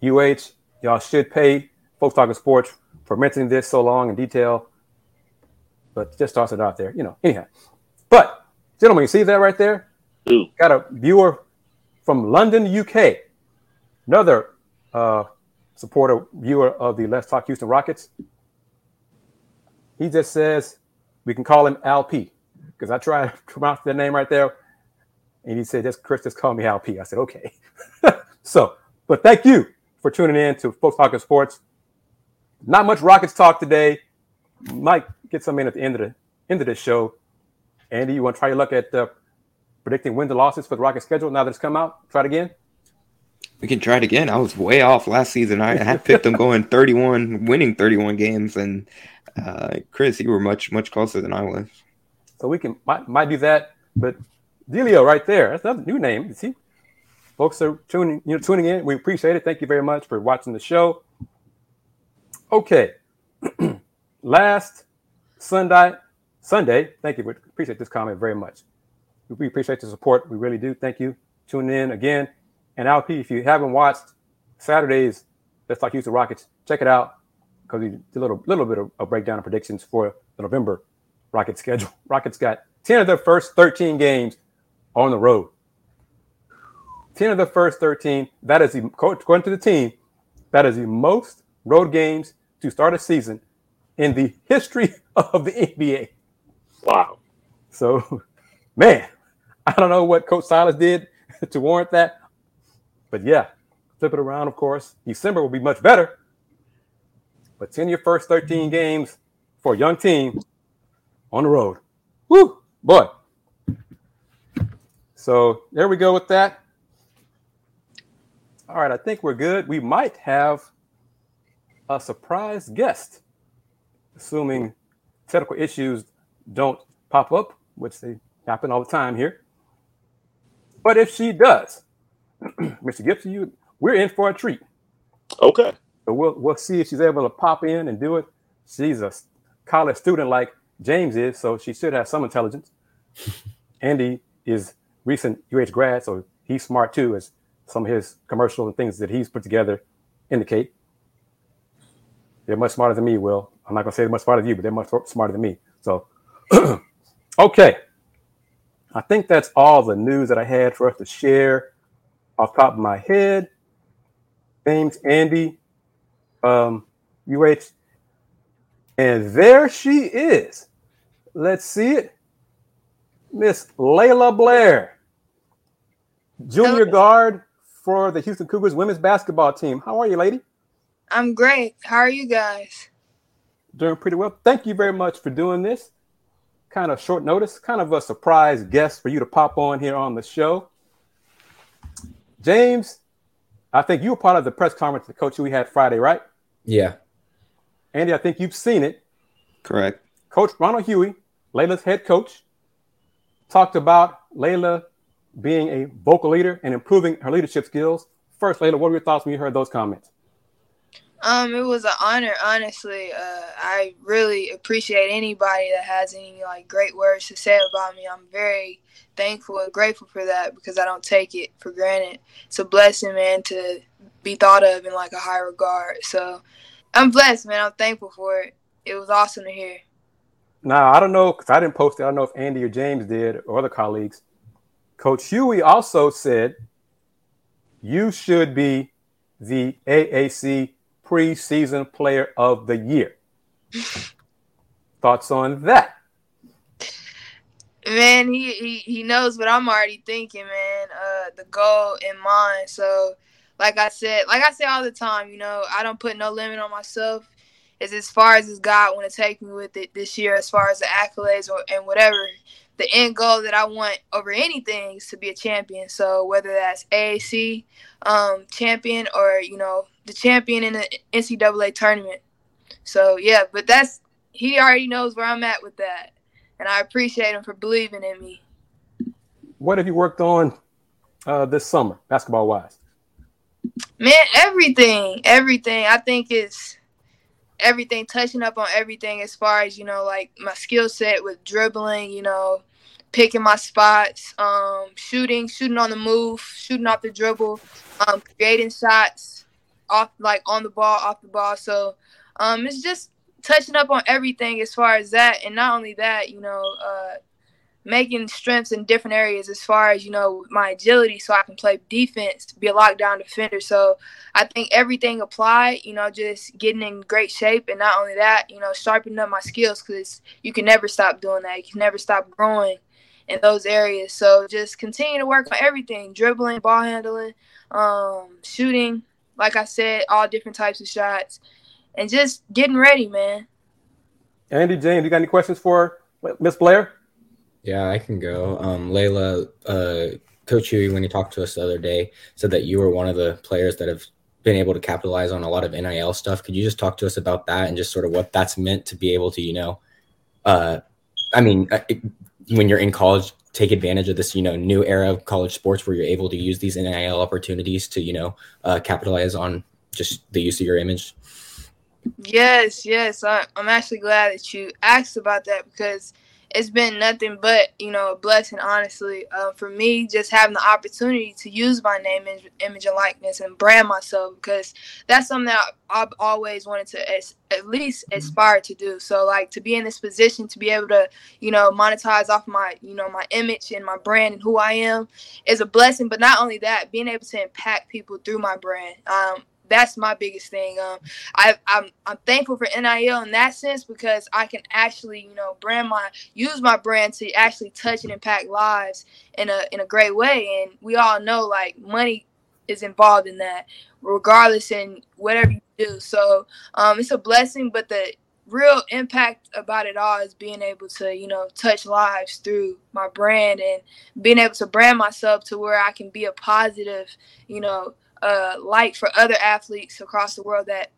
UH, y'all should pay Folks Talking Sports for mentioning this so long in detail. But just toss it out there, you know. Anyhow, but gentlemen, you see that right there? Ooh, Got a viewer from London, UK. Another uh, supporter viewer of the Let's Talk Houston Rockets. He just says we can call him Al P because I tried to pronounce the name right there, and he said, "Just Kris, just call me Al P." I said, "Okay." so, but thank you for tuning in to Folks Talking Sports. Not much Rockets talk today. Might get some in at the end of the end of this show. Andy, you want to try your luck at uh, predicting wins and losses for the Rockets schedule now that it's come out? Try it again. We can try it again. I was way off last season. I had picked them going 31, winning 31 games, and uh, Kris, you were much much closer than I was. So we can might, might do that. But Delio right there, that's another new name. You see, folks are tuning you know tuning in. We appreciate it. Thank you very much for watching the show. Okay, last Sunday, Sunday. Thank you. We appreciate this comment very much. We appreciate the support. We really do. Thank you. Tuning in again. And LP, if you haven't watched Saturday's Let's Talk Houston Rockets, check it out because we did a little little bit of a breakdown of predictions for the November Rocket schedule. Rockets got 10 of their first 13 games on the road. 10 of the first 13. That is the according to the team, that is the most road games to start a season in the history of the NBA. wow. So, man, I don't know what Coach Silas did to warrant that, but yeah, flip it around, of course. December will be much better. But 10 your first 13 games for a young team on the road. Woo, boy. So there we go with that. All right, I think we're good. We might have a surprise guest, assuming technical issues don't pop up, which they happen all the time here. But if she does, Mr. Gibson, you we're in for a treat. Okay. So we'll we'll see if she's able to pop in and do it. She's a college student like James is, so she should have some intelligence. Andy is recent UH grad, so he's smart too, as some of his commercial and things that he's put together indicate. They're much smarter than me, Will. I'm not gonna say they're much smarter than you, but they're much smarter than me. So okay. I think that's all the news that I had for us to share off top of my head. James, Andy, um, UH. And there she is. Let's see it. Miss Laila Blair, junior guard for the Houston Cougars women's basketball team. How are you, lady? I'm great. How are you guys? Doing pretty well. Thank you very much for doing this. Kind of short notice, kind of a surprise guest for you to pop on here on the show. James, I think you were part of the press conference the Coach we had Friday, right? Yeah. Andy, I think you've seen it. Correct. Coach Ronald Hughey, Laila's head coach, talked about Laila being a vocal leader and improving her leadership skills. First, Laila, what were your thoughts when you heard those comments? Um, it was an honor, honestly. Uh, I really appreciate anybody that has any like great words to say about me. I'm very thankful and grateful for that because I don't take it for granted. It's a blessing, man, to be thought of in like a high regard. So I'm blessed, man. I'm thankful for it. It was awesome to hear. Now I don't know because I didn't post it. I don't know if Andy or James did or other colleagues. Coach Hughey also said you should be the AAC preseason player of the year. Thoughts on that? Man, he, he he knows what I'm already thinking, man. Uh, the goal in mind. So, like I said, like I say all the time, you know, I don't put no limit on myself. It's as far as God want to take me with it this year, as far as the accolades or and whatever. The end goal that I want over anything is to be a champion. So whether that's AAC um, champion or you know the champion in the NCAA tournament. So yeah, but that's he already knows where I'm at with that and I appreciate him for believing in me. What have you worked on uh, this summer, basketball wise? Man, everything, everything. I think it's everything, touching up on everything as far as you know, like my skill set with dribbling, you know, picking my spots, um, shooting, shooting on the move, shooting off the dribble, um, creating shots off like on the ball, off the ball. So um, it's just touching up on everything as far as that, and not only that, you know, uh, making strengths in different areas as far as you know my agility, so I can play defense, be a lockdown defender. So I think everything applied, you know, just getting in great shape, and not only that, you know, sharpening up my skills because you can never stop doing that. You can never stop growing in those areas. So just continue to work on everything: dribbling, ball handling, um, shooting. Like I said, all different types of shots and just getting ready, man. Andy, James, you got any questions for Miss Blair? Yeah, I can go. Um, Laila, uh, Coach Hughey, when he talked to us the other day, said that you were one of the players that have been able to capitalize on a lot of NIL stuff. Could you just talk to us about that and just sort of what that's meant to be able to, you know, uh, I mean, uh, when you're in college, take advantage of this, you know, new era of college sports where you're able to use these NIL opportunities to, you know, uh, capitalize on just the use of your image. Yes, yes. I, am actually glad that you asked about that because it's been nothing but, you know, a blessing, honestly, uh, for me just having the opportunity to use my name, and image, and likeness and brand myself because that's something that I've always wanted to as, at least mm-hmm. aspire to do. So, like, to be in this position, to be able to, you know, monetize off my, you know, my image and my brand and who I am is a blessing. But not only that, being able to impact people through my brand. Um, that's my biggest thing. Um, I, I'm I'm thankful for NIL in that sense because I can actually you know brand my use my brand to actually touch and impact lives in a in a great way. And we all know like money is involved in that, regardless in whatever you do. So um, it's a blessing, but the real impact about it all is being able to, you know, touch lives through my brand and being able to brand myself to where I can be a positive, you know, uh, light for other athletes across the world that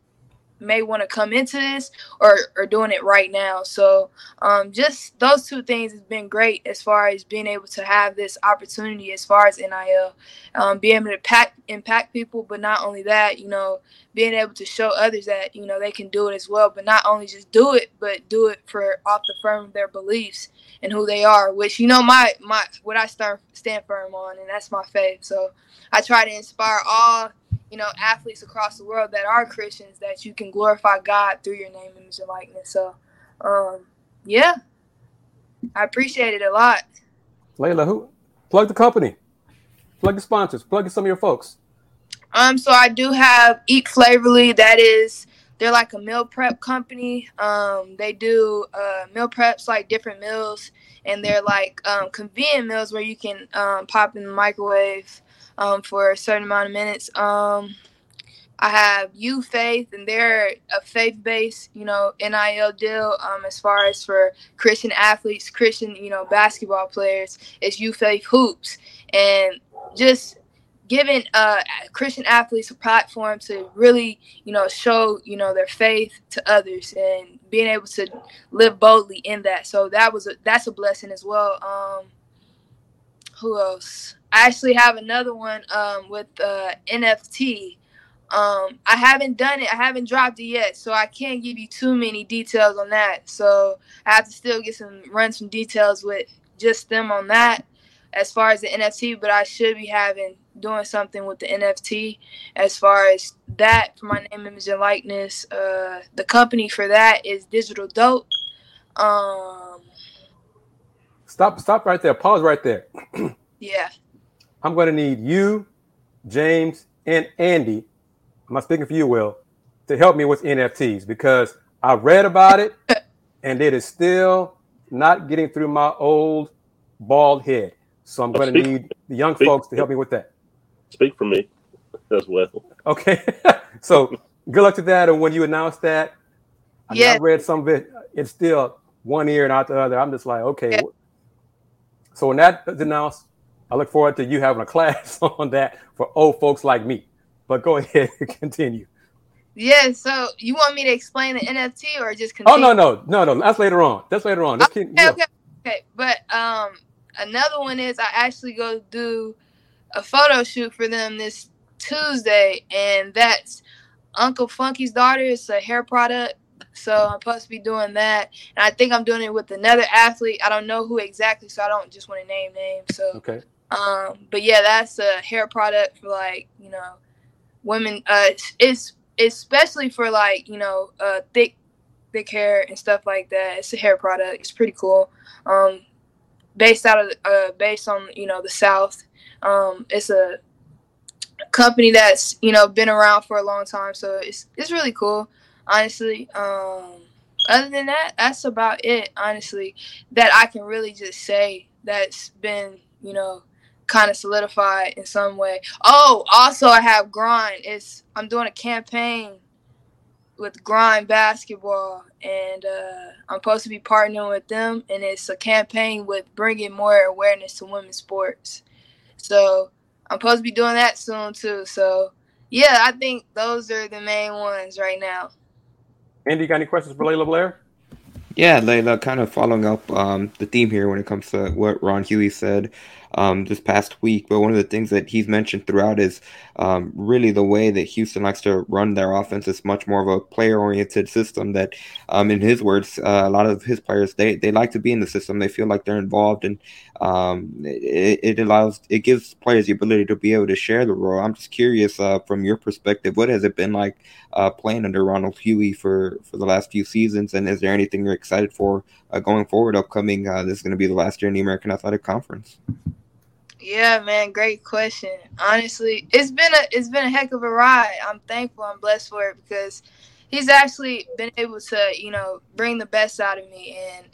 may want to come into this or are doing it right now. So um, just those two things has been great as far as being able to have this opportunity as far as NIL, um, being able to impact, impact people, but not only that, you know, being able to show others that, you know, they can do it as well, but not only just do it, but do it for off the firm of their beliefs and who they are, which, you know, my, my, what I stand, stand firm on, and that's my faith. So I try to inspire all you know, athletes across the world that are Christians that you can glorify God through your name, image, and likeness. So, um, yeah, I appreciate it a lot. Laila, who plug the company, plug the sponsors, plug some of your folks. Um, so I do have Eat Flavorly. That is, they're like a meal prep company. Um, they do uh, meal preps like different meals, and they're like um, convenient meals where you can um, pop in the microwave um, for a certain amount of minutes. Um, I have You Faith, and they're a faith-based, you know, NIL deal. Um, as far as for Christian athletes, Christian, you know, basketball players, it's You Faith Hoops, and just giving uh, Christian athletes a platform to really, you know, show, you know, their faith to others and being able to live boldly in that. So that was a that's a blessing as well. Um, who else? I actually have another one um, with uh, NFT. Um, I haven't done it. I haven't dropped it yet, so I can't give you too many details on that. So I have to still get some run some details with just them on that as far as the NFT. But I should be having doing something with the NFT as far as that for my name, image, and likeness. Uh, the company for that is Digital Dope. Um, stop! Stop right there. Pause right there. yeah. I'm going to need you, James, and Andy. I'm not speaking for you, Will, to help me with NFTs because I read about it and it is still not getting through my old bald head. So I'm going to need the young speak, folks to help me with that. Speak for me as well. Okay. so good luck to that. And when you announce that, I, yeah. I read some of it. It's still one ear and out the other. I'm just like, okay. Yeah. So when that is announced, I look forward to you having a class on that for old folks like me. But go ahead and continue. Yeah, so you want me to explain the NFT or just continue? Oh no, no, no, no. That's later on. That's later on. Okay, keep, okay, okay. But um another one is I actually go do a photo shoot for them this Tuesday, and that's Uncle Funky's daughter. It's a hair product. So I'm supposed to be doing that. And I think I'm doing it with another athlete. I don't know who exactly, so I don't just want to name names. So okay. Um, but yeah, that's a hair product for like you know women. Uh, it's especially for like you know uh thick thick hair and stuff like that. It's a hair product. It's pretty cool. Um, based out of uh based on you know the South. Um, it's a company that's you know been around for a long time, so it's it's really cool. Honestly, um, other than that, that's about it. Honestly, that I can really just say that's been you know kind of solidified in some way. Oh, also I have grind. It's I'm doing a campaign with grind basketball and uh, i'm supposed to be partnering with them and it's a campaign with bringing more awareness to women's sports. So i'm supposed to be doing that soon too. So yeah i think those are the main ones right now. Andy you got any questions for laila blair? Yeah laila kind of following up um, the theme here when it comes to what ron hughey said um, this past week. But one of the things that he's mentioned throughout is um, really the way that Houston likes to run their offense is much more of a player oriented system. That, um, in his words, uh, a lot of his players they they like to be in the system. They feel like they're involved, and um, it, it, allows it gives players the ability to be able to share the role. I'm just curious uh, from your perspective, what has it been like uh, playing under Ronald Hughey for for the last few seasons, and is there anything you're excited for uh, going forward? Upcoming, uh, this is going to be the last year in the American Athletic Conference. Yeah, man, great question. Honestly, it's been a it's been a heck of a ride. I'm thankful, I'm blessed for it because he's actually been able to, you know, bring the best out of me and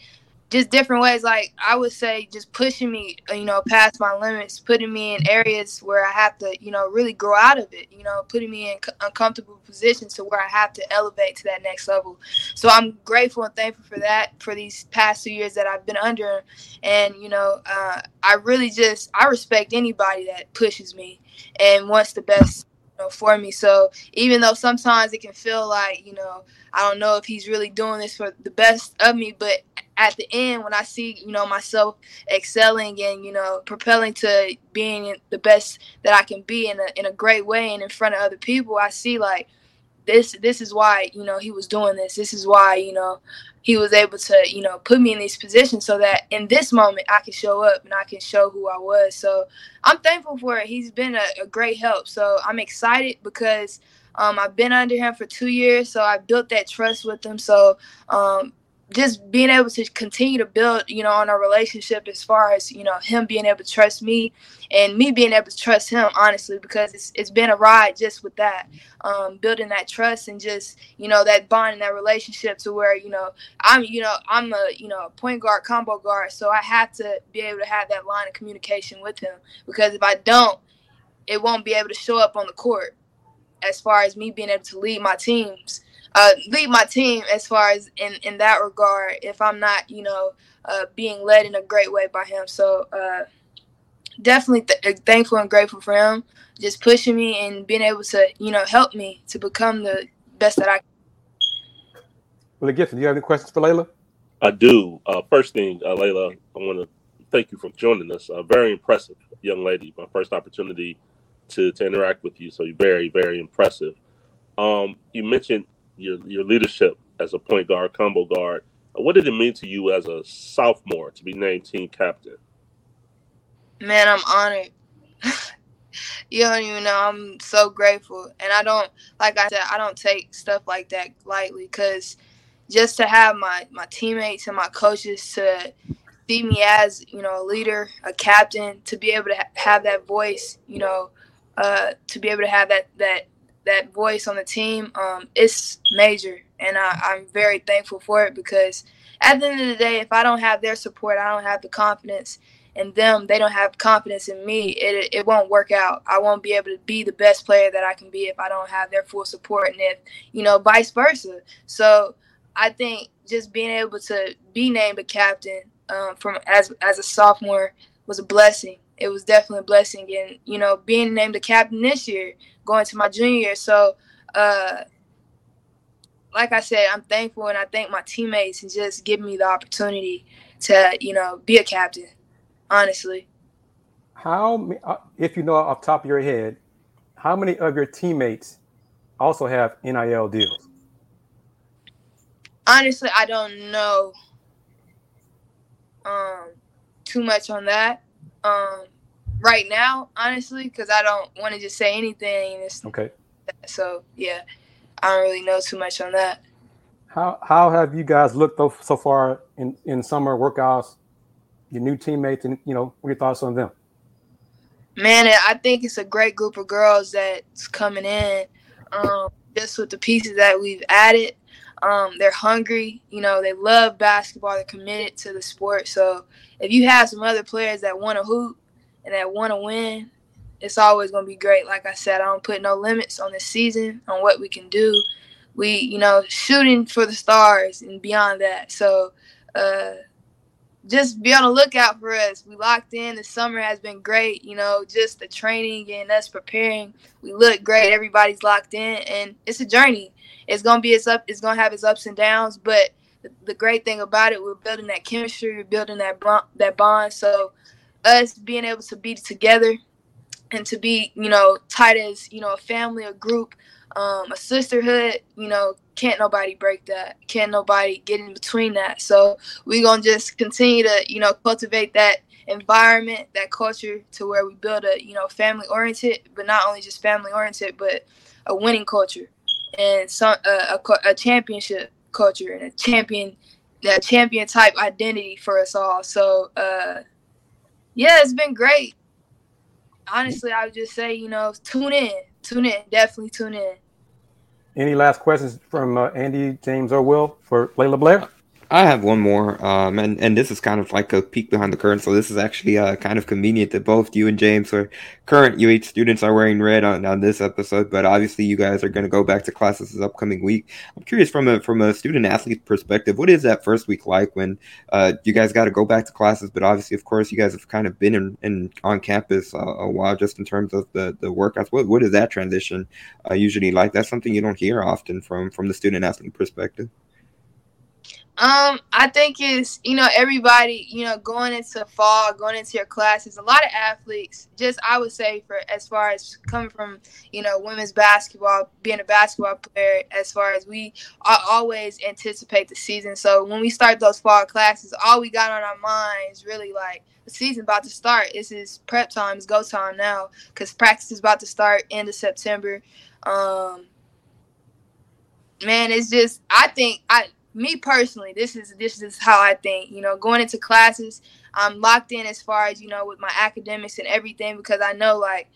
just different ways. Like I would say, just pushing me, uh, you know, past my limits, putting me in areas where I have to, you know, really grow out of it. You know, putting me in uncomfortable positions to where I have to elevate to that next level. So I'm grateful and thankful for that for these past two years that I've been under, and you know, uh, I really just I respect anybody that pushes me and wants the best for me. So even though sometimes it can feel like you know I don't know if he's really doing this for the best of me, but at the end when I see, you know, myself excelling and, you know, propelling to being the best that I can be in a in a great way and in front of other people, I see like this this is why, you know, he was doing this. This is why, you know, he was able to, you know, put me in these positions so that in this moment I can show up and I can show who I was. So I'm thankful for it. He's been a, a great help. So I'm excited because um, I've been under him for two years, so I built that trust with him. So um, just being able to continue to build, you know, on our relationship as far as, you know, him being able to trust me and me being able to trust him, honestly, because it's, it's been a ride just with that, um, building that trust and just, you know, that bond and that relationship to where, you know, I'm, you know, I'm a, you know, point guard, combo guard. So I have to be able to have that line of communication with him because if I don't, it won't be able to show up on the court as far as me being able to lead my teams uh, lead my team as far as in, in that regard if I'm not, you know, uh, being led in a great way by him. So uh, definitely th- uh, thankful and grateful for him just pushing me and being able to, you know, help me to become the best that I can. Well, Gibson, do you have any questions for Laila? I do. Uh, first thing, uh, Laila, I want to thank you for joining us. Uh, very impressive young lady. My first opportunity to, to interact with you. So you're very, very impressive. Um, you mentioned your your leadership as a point guard, combo guard. What did it mean to you as a sophomore to be named team captain? Man, I'm honored. you don't even know. I'm so grateful, and I don't like I said I don't take stuff like that lightly because just to have my my teammates and my coaches to see me as you know a leader, a captain, to be able to ha- have that voice, you know, uh, to be able to have that that that voice on the team, um, it's major, and I, am very thankful for it because at the end of the day, if I don't have their support, I don't have the confidence in them. They don't have confidence in me. It it won't work out. I won't be able to be the best player that I can be if I don't have their full support, and if you know, vice versa. So I think just being able to be named a captain um, from as as a sophomore was a blessing. It was definitely a blessing, and you know, being named a captain this year going to my junior year. So, uh, like I said, I'm thankful and I thank my teammates and just give me the opportunity to, you know, be a captain. Honestly. How, uh, if you know off top of your head, how many of your teammates also have NIL deals? Honestly, I don't know um, too much on that. Um, right now, honestly, because I don't want to just say anything. okay. So yeah, I don't really know too much on that. How how have you guys looked so far in in summer workouts? Your new teammates, and you know, what your thoughts on them? Man, I think it's a great group of girls that's coming in. Um, just with the pieces that we've added, um, they're hungry. You know, they love basketball. They're committed to the sport. So if you have some other players that want to hoop, and that want to win, it's always going to be great. Like I said, I don't put no limits on the season on what we can do. We, you know, shooting for the stars and beyond that. So, uh, just be on the lookout for us. We locked in. The summer has been great. You know, just the training and us preparing. We look great. Everybody's locked in, and it's a journey. It's gonna be its up. It's gonna have its ups and downs. But the, great thing about it, we're building that chemistry. We're building that that bond. So us being able to be together and to be, you know, tight as, you know, a family, a group, um, a sisterhood, you know, can't nobody break that. Can't nobody get in between that. So we're gonna just continue to, you know, cultivate that environment, that culture to where we build a, you know, family oriented, but not only just family oriented, but a winning culture and some uh, a, a championship culture and a champion, that champion type identity for us all. So uh, yeah, it's been great. Honestly, I would just say, you know, tune in, tune in, definitely tune in. Any last questions from uh, Andy, James, or Will for Laila Blair? I have one more, um, and and this is kind of like a peek behind the curtain. So this is actually uh, kind of convenient that both you and James are current UH students are wearing red on, on this episode. But obviously, you guys are going to go back to classes this upcoming week. I'm curious from a from a student athlete perspective, what is that first week like when uh, you guys got to go back to classes? But obviously, of course, you guys have kind of been in, in on campus a while, just in terms of the the workouts. What what is that transition uh, usually like? That's something you don't hear often from from the student athlete perspective. Um, I think it's you know everybody you know going into fall, going into your classes. A lot of athletes, just I would say for as far as coming from you know women's basketball, being a basketball player, as far as we always anticipate the season. So when we start those fall classes, all we got on our minds really like the season about to start. This is prep time, it's go time now because practice is about to start end of September. Um, man, it's just I think I me personally, this is this is how I think. You know, going into classes, I'm locked in as far as you know with my academics and everything because I know like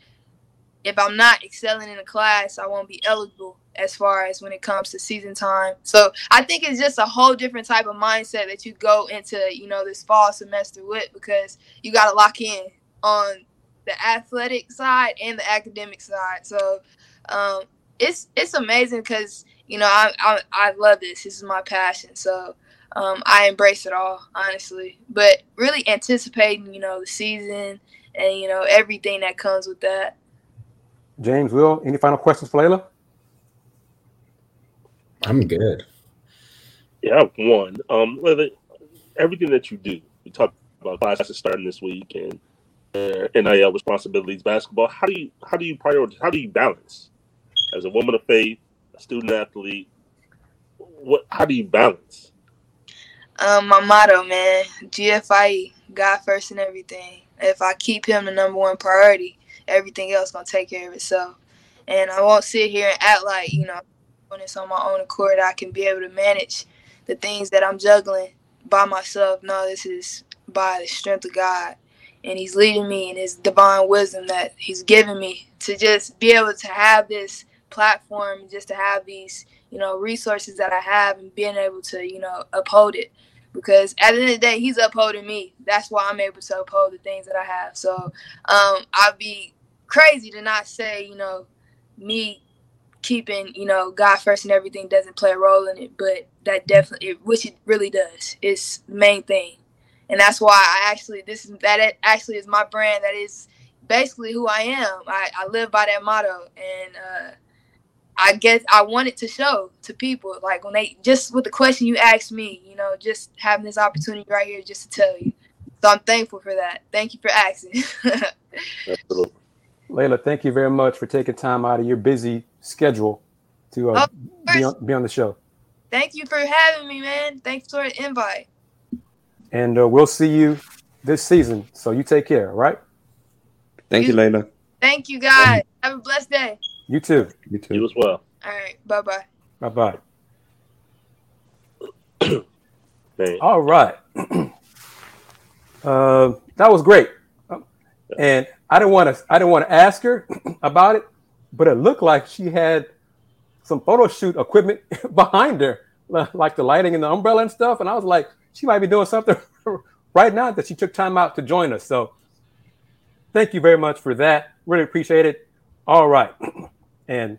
if I'm not excelling in a class, I won't be eligible as far as when it comes to season time. So I think it's just a whole different type of mindset that you go into, you know, this fall semester with because you got to lock in on the athletic side and the academic side. So um, it's it's amazing because you know, I, I, I love this. This is my passion. So um, I embrace it all, honestly. But really anticipating, you know, the season and, you know, everything that comes with that. James, Will, any final questions for Laila? I'm good. Yeah, one. Um, everything that you do, you talk about classes starting this week and uh, NIL responsibilities, basketball. How do you how do you prioritize? How do you balance as a woman of faith, a student athlete, what? How do you balance? Um, my motto, man, GFIE, God first and everything. If I keep Him the number one priority, everything else gonna take care of itself. And I won't sit here and act like you know when it's on my own accord, I can be able to manage the things that I'm juggling by myself. No, this is by the strength of God. And He's leading me in His divine wisdom that He's given me to just be able to have this platform just to have these you know resources that I have and being able to you know uphold it. Because at the end of the day he's upholding me. That's why I'm able to uphold the things that I have. So um, I'd be crazy to not say you know me keeping you know God first and everything doesn't play a role in it. But that definitely which it really does. It's the main thing. And that's why I actually this is that actually is my brand. That is basically who I am. I, I live by that motto. And uh, I guess I wanted to show to people, like when they just with the question you asked me, you know, just having this opportunity right here just to tell you. So I'm thankful for that. Thank you for asking. Absolutely. Laila, thank you very much for taking time out of your busy schedule to uh, be, on, be on the show. Thank you for having me, man. Thanks for the invite. And uh, we'll see you this season. So you take care, right? Thank you, you Laila. Thank you, guys. Have a blessed day. You too. You too. You as well. All right. Bye bye. Bye bye. All right. uh, that was great. And I didn't want to. I didn't want to ask her about it, but it looked like she had some photo shoot equipment behind her, like the lighting and the umbrella and stuff. And I was like, she might be doing something right now that she took time out to join us. So, thank you very much for that. Really appreciate it. All right and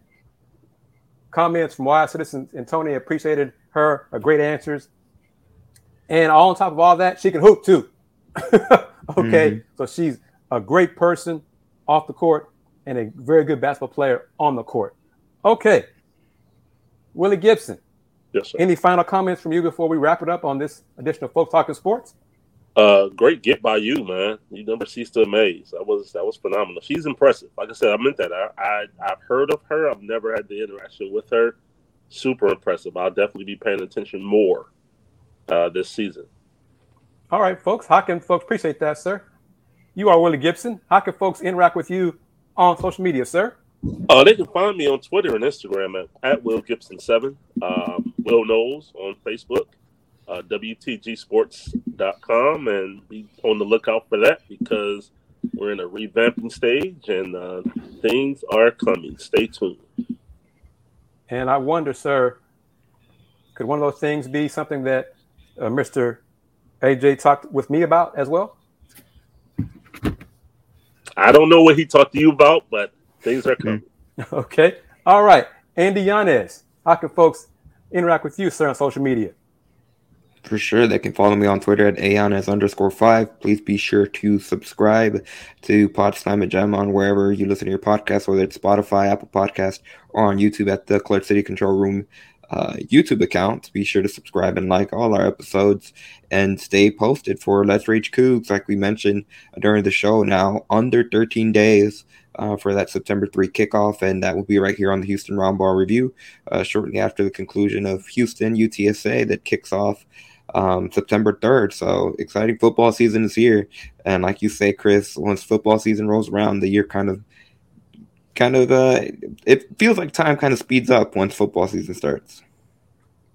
comments from Wise Citizens and Tony appreciated her, her great answers. And all on top of all that, she can hoop too. okay. Mm-hmm. So she's a great person off the court and a very good basketball player on the court. Okay. Willy Gibson. Yes, sir. Any final comments from you before we wrap it up on this edition of Folks Talking Sports? Uh, great get by you, man. You never cease to amaze. That was that was phenomenal. She's impressive. Like I said, I meant that. I, I I've heard of her. I've never had the interaction with her. Super impressive. I'll definitely be paying attention more uh, this season. All right, folks. How can folks appreciate that, sir? You are Willy Gibson. How can folks interact with you on social media, sir? Uh, they can find me on Twitter and Instagram at, at Will Gibson7. Um, Will Knowles on Facebook uh, WTGsports.com and be on the lookout for that because we're in a revamping stage and uh, things are coming. Stay tuned. And I wonder, sir, could one of those things be something that uh, Mr. AJ talked with me about as well? I don't know what he talked to you about, but things are coming. Okay. All right. Andy Yanez, how can folks interact with you, sir, on social media? For sure, they can follow me on Twitter at aonis underscore five. Please be sure to subscribe to Pod Slam Jam on wherever you listen to your podcast, whether it's Spotify, Apple Podcast, or on YouTube at the Clutch City Control Room uh, YouTube account. Be sure to subscribe and like all our episodes and stay posted for Let's Rage Cougs, like we mentioned during the show. Now, under 13 days uh, for that September 3 kickoff, and that will be right here on the Houston Roundball Review uh, shortly after the conclusion of Houston UTSA that kicks off um, September 3rd. So exciting football season is here. And like you say, Kris, once football season rolls around, the year kind of kind of uh it feels like time kind of speeds up once football season starts.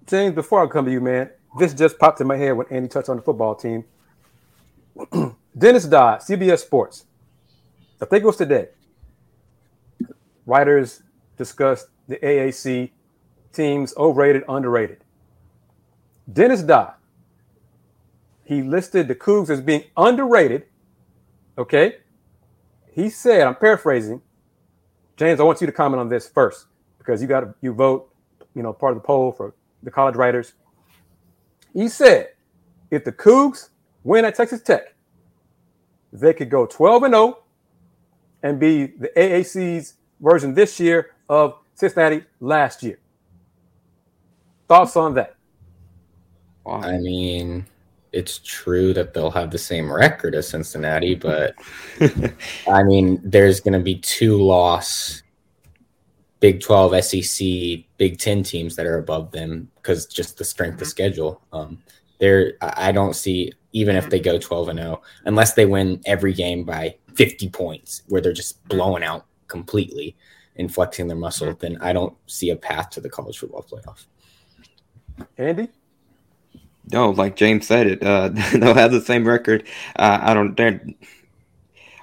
James, before I come to you, man, this just popped in my head when Andy touched on the football team. Dennis Dodd, CBS Sports. I think it was today. Writers discussed the AAC teams overrated, underrated. Dennis Dodd, he listed the Cougs as being underrated. Okay. He said, I'm paraphrasing, James, I want you to comment on this first because you got to you vote, you know, part of the poll for the college writers. He said, if the Cougs win at Texas Tech, they could go 12 and 0 and be the AAC's version this year of Cincinnati last year. Thoughts on that? I mean, it's true that they'll have the same record as Cincinnati, but I mean, there's going to be two loss Big 12, SEC, Big 10 teams that are above them because just the strength of schedule. Um, there, I don't see even if they go 12 and 0, unless they win every game by 50 points, where they're just blowing out completely and flexing their muscle, then I don't see a path to the college football playoff. Andy? No, like James said it, uh, they'll have the same record. Uh, I don't. They're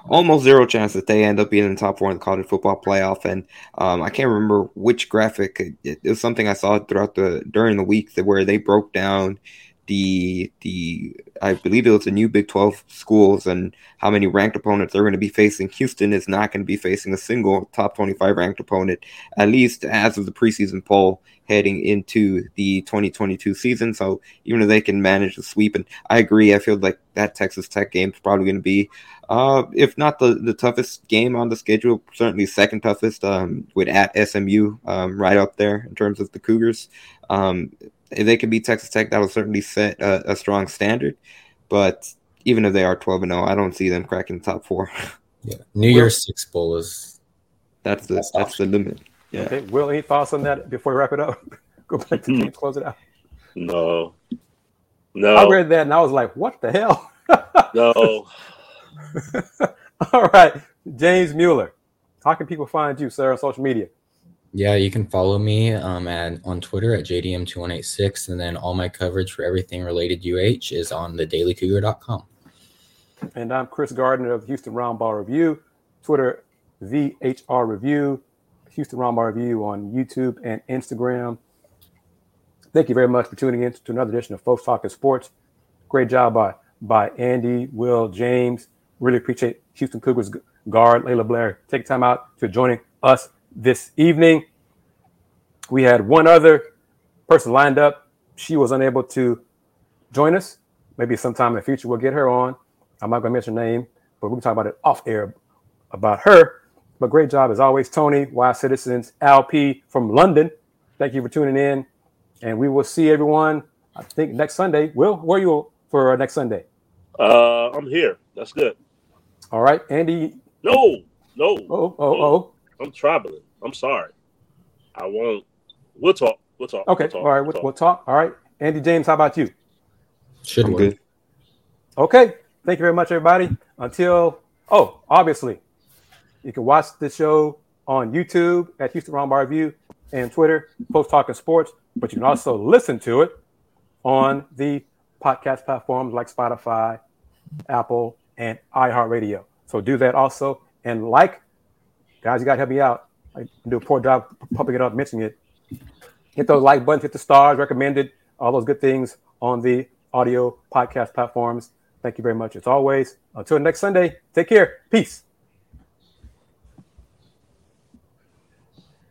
almost zero chance that they end up being in the top four in the college football playoff. And um, I can't remember which graphic. It, it, was something I saw throughout the during the week that where they broke down the the I believe it was the new Big 12 schools and how many ranked opponents they're going to be facing. Houston is not going to be facing a single top 25 ranked opponent, at least as of the preseason poll heading into the 2022 season. So even if they can manage the sweep, and I agree, I feel like that Texas Tech game is probably going to be, uh, if not the, the toughest game on the schedule, certainly second toughest, um, with at SMU um, right up there in terms of the Cougars. Um, if they can beat Texas Tech, that'll certainly set a, a strong standard. But even if they are 12 and 0, I don't see them cracking the top four. Yeah. New Year's Six Bowl is that's the that's, that's the limit. Yeah. Okay. Will, any thoughts on that before we wrap it up? Go back to mm close it out. No. No. I read that and I was like, what the hell? no. All right. James Mueller. How can people find you, sir, on social media? Yeah, you can follow me um, at on Twitter at JDM2186, and then all my coverage for everything related UH is on the theDailyCougar.com. And I'm Kris Gardner of Houston Roundball Review, Twitter VHR Review, Houston Roundball Review on YouTube and Instagram. Thank you very much for tuning in to another edition of Folks Talking Sports. Great job by by Andy, Will, James. Really appreciate Houston Cougars guard Laila Blair taking time out to joining us this evening. We had one other person lined up. She was unable to join us. Maybe sometime in the future we'll get her on. I'm not going to mention her name, but we can talk about it off air about her. But great job as always, Tony, Wise Citizens, LP from London. Thank you for tuning in. And we will see everyone, I think, next Sunday. Will, where are you for next Sunday? Uh, I'm here. That's good. All right. Andy. No, no. Oh, oh, oh. I'm traveling. I'm sorry. I won't. We'll talk. We'll talk. Okay. We'll talk. All right. We'll, we'll, talk. All right. Andy James, how about you? Should I'm good. Okay. Thank you very much, everybody. Until oh, obviously, you can watch the show on YouTube at Houston Roundball Review and Twitter, Post Talking Sports. But you can also listen to it on the podcast platforms like Spotify, Apple, and iHeartRadio. So do that also. And like guys, you got to help me out. I do a poor job pumping it up, mentioning it. Hit those like buttons, hit the stars, recommended, all those good things on the audio podcast platforms. Thank you very much as always. Until next Sunday, take care. Peace.